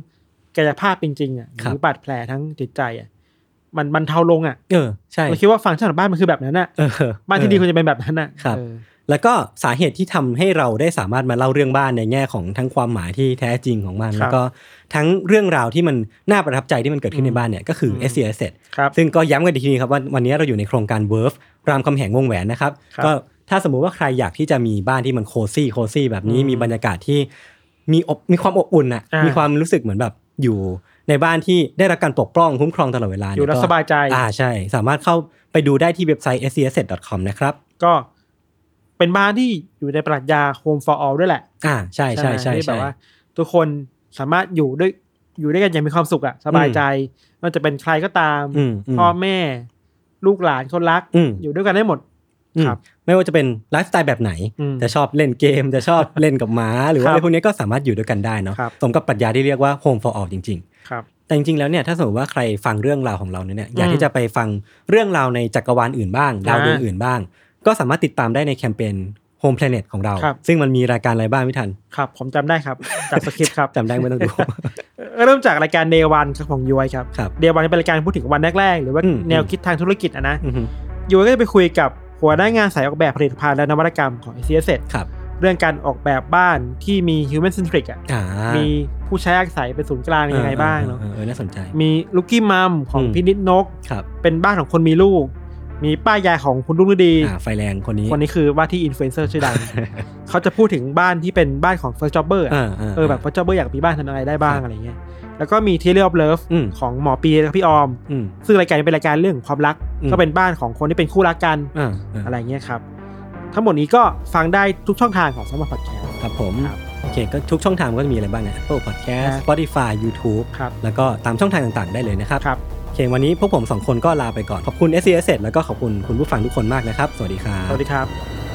กายภาพจริงๆอะหครัรืบอบาดแผลทั้งจิตใจอะมันมันเทาลงอะเออใช่เราคิดว่าฟังก์ชันของบ้านมันคือแบบนั้นอะเออบ้านที่ดีควรจะเป็นแบบนั้นอะครับเออแล้วก็สาเหตุที่ทำให้เราได้สามารถมาเล่าเรื่องบ้านในแง่ของทั้งความหมายที่แท้จริงของมัน แล้วก็ทั้งเรื่องราวที่มันน่าประทับใจที่มันเกิดขึ้นในบ้านเนี่ยก็คือ s อ s ครับซึ่งก็ย้ำกันอีกทีครับว่าวันนี้เราอยู่ในโครงการ Verve รามคำแหงวงแหวนนะครับครับก็ถ้าสมมุติว่าใครอยากที่จะมีบ้านที่มัน cozy cozy แบบนี้อืมมีบรรยากาศที่มีอบมีความอบอุ่นอะอ่ามีมีความรู้สึกเหมือนแบบ อยู่ในบ้านที่ได้รับการปกป้องคุ้มครองตลอดเวลาอยู่แล้วก็สบายใจ อ่าใช่ สามารถเข้าไปดูได้ที่เว็บไซต์ s c s c o m นะครับ ก็เป็นบ้านที่อยู่ในปรัชญา Home for All ด้วยแหละ อ่าใช่ใช่ใช่ไหมที่แบใช่บว่า ทุกคนสามารถอยู่ด้วยอยู่ด้วยกันอย่างมีความสุขอะสบายใจไมันจะเป็นใครก็ตามอืมอืมพ่อแม่ ลูกหลานคนรักอืมอยู่ด้วยกันได้หมดอืมครับ ไม่ว่าจะเป็นไลฟ์สไตล์แบบไหนอืมจะชอบเล่นเกม จะชอบเล่นกับหมาหรือว่าครับอะไรพวกนี้ก็สามารถอยู่ด้วยกันได้เนาะครับสมกับปรัชญาที่เรียกว่า home for all จริงครับๆแต่จริงๆแล้วเนี่ยถ้าสมมติว่าใครฟังเรื่องราวของเราเนี่ยอยากอืมที่จะไปฟังเรื่องราวในจักรวาลอื่นบ้างดาวดวงอ่าอื่นบ้าง ก็สามารถติดตามได้ในแคมเปญ Home Planet ของเราครับซึ่งมันมีรายการอะไรบ้างพี่ทัน ครับ ผมจำได้ครับจากสคริปต์ครับจำได้ไม่ต้องดูเริ่มจากรายการ Day One ครับของยูไอครับครับ Day One เป็นรายการพูดถึงวันแรกๆ หรือว่าอืมแนวคิดทางธุรกิจอะนะอือฮึยูไอก็จะไปคุยกับ หัวหน้างานสายออกแบบผลิตภัณฑ์และนวัตกรรมของ i c s ครับเรื่องการออกแบบบ้านที่มี human centric อะอ่ามีผู้ใช้อาศัยเป็นศูนย์กลางยังไงบ้างเนาะออออเออน่าสนใจ มีลูกกี้มัมของอืมพินิจนกครับเป็นบ้านของคนมีลูก มีป้ายยายของคุณลุงฤดีอ่าไฟแรงคนนี้ คนนี้คือว่าที่อินฟลูเอนเซอร์ชื่อดัง เขาจะพูดถึงบ้านที่เป็นบ้านของ first jobber อะอ่าาเออแบบ first jobber อยากมีบ้านทำอะไรได้บ้างครับอะไรเงี้ย แล้วก็มี t e l e of Love อืมของหมอปีและพี่ออมอืมซึ่งรายการนี้เป็นรายการเรื่องความรักอืมก็เป็นบ้านของคนที่เป็นคู่รักกันอ่าอ่าอะไรเงี้ยครับ ทั้งหมดนี้ก็ฟังได้ทุกช่องทางของสมาร์ทพอดแคสต์ครับผมครับโอเคก็ทุกช่องทางก็จะมีอะไรบ้างเนี่ย Apple Podcast ครับ Spotify YouTube ครับแล้วก็ตามช่องทางต่างๆ ได้เลยนะครับครับโอเควันนี้พวกผมสองคนก็ลาไปก่อนขอบคุณ s c s แล้วก็ขอบคุณคุณผู้ฟังทุกคนมากนะครับ สวัสดีครับสวัสดีครับ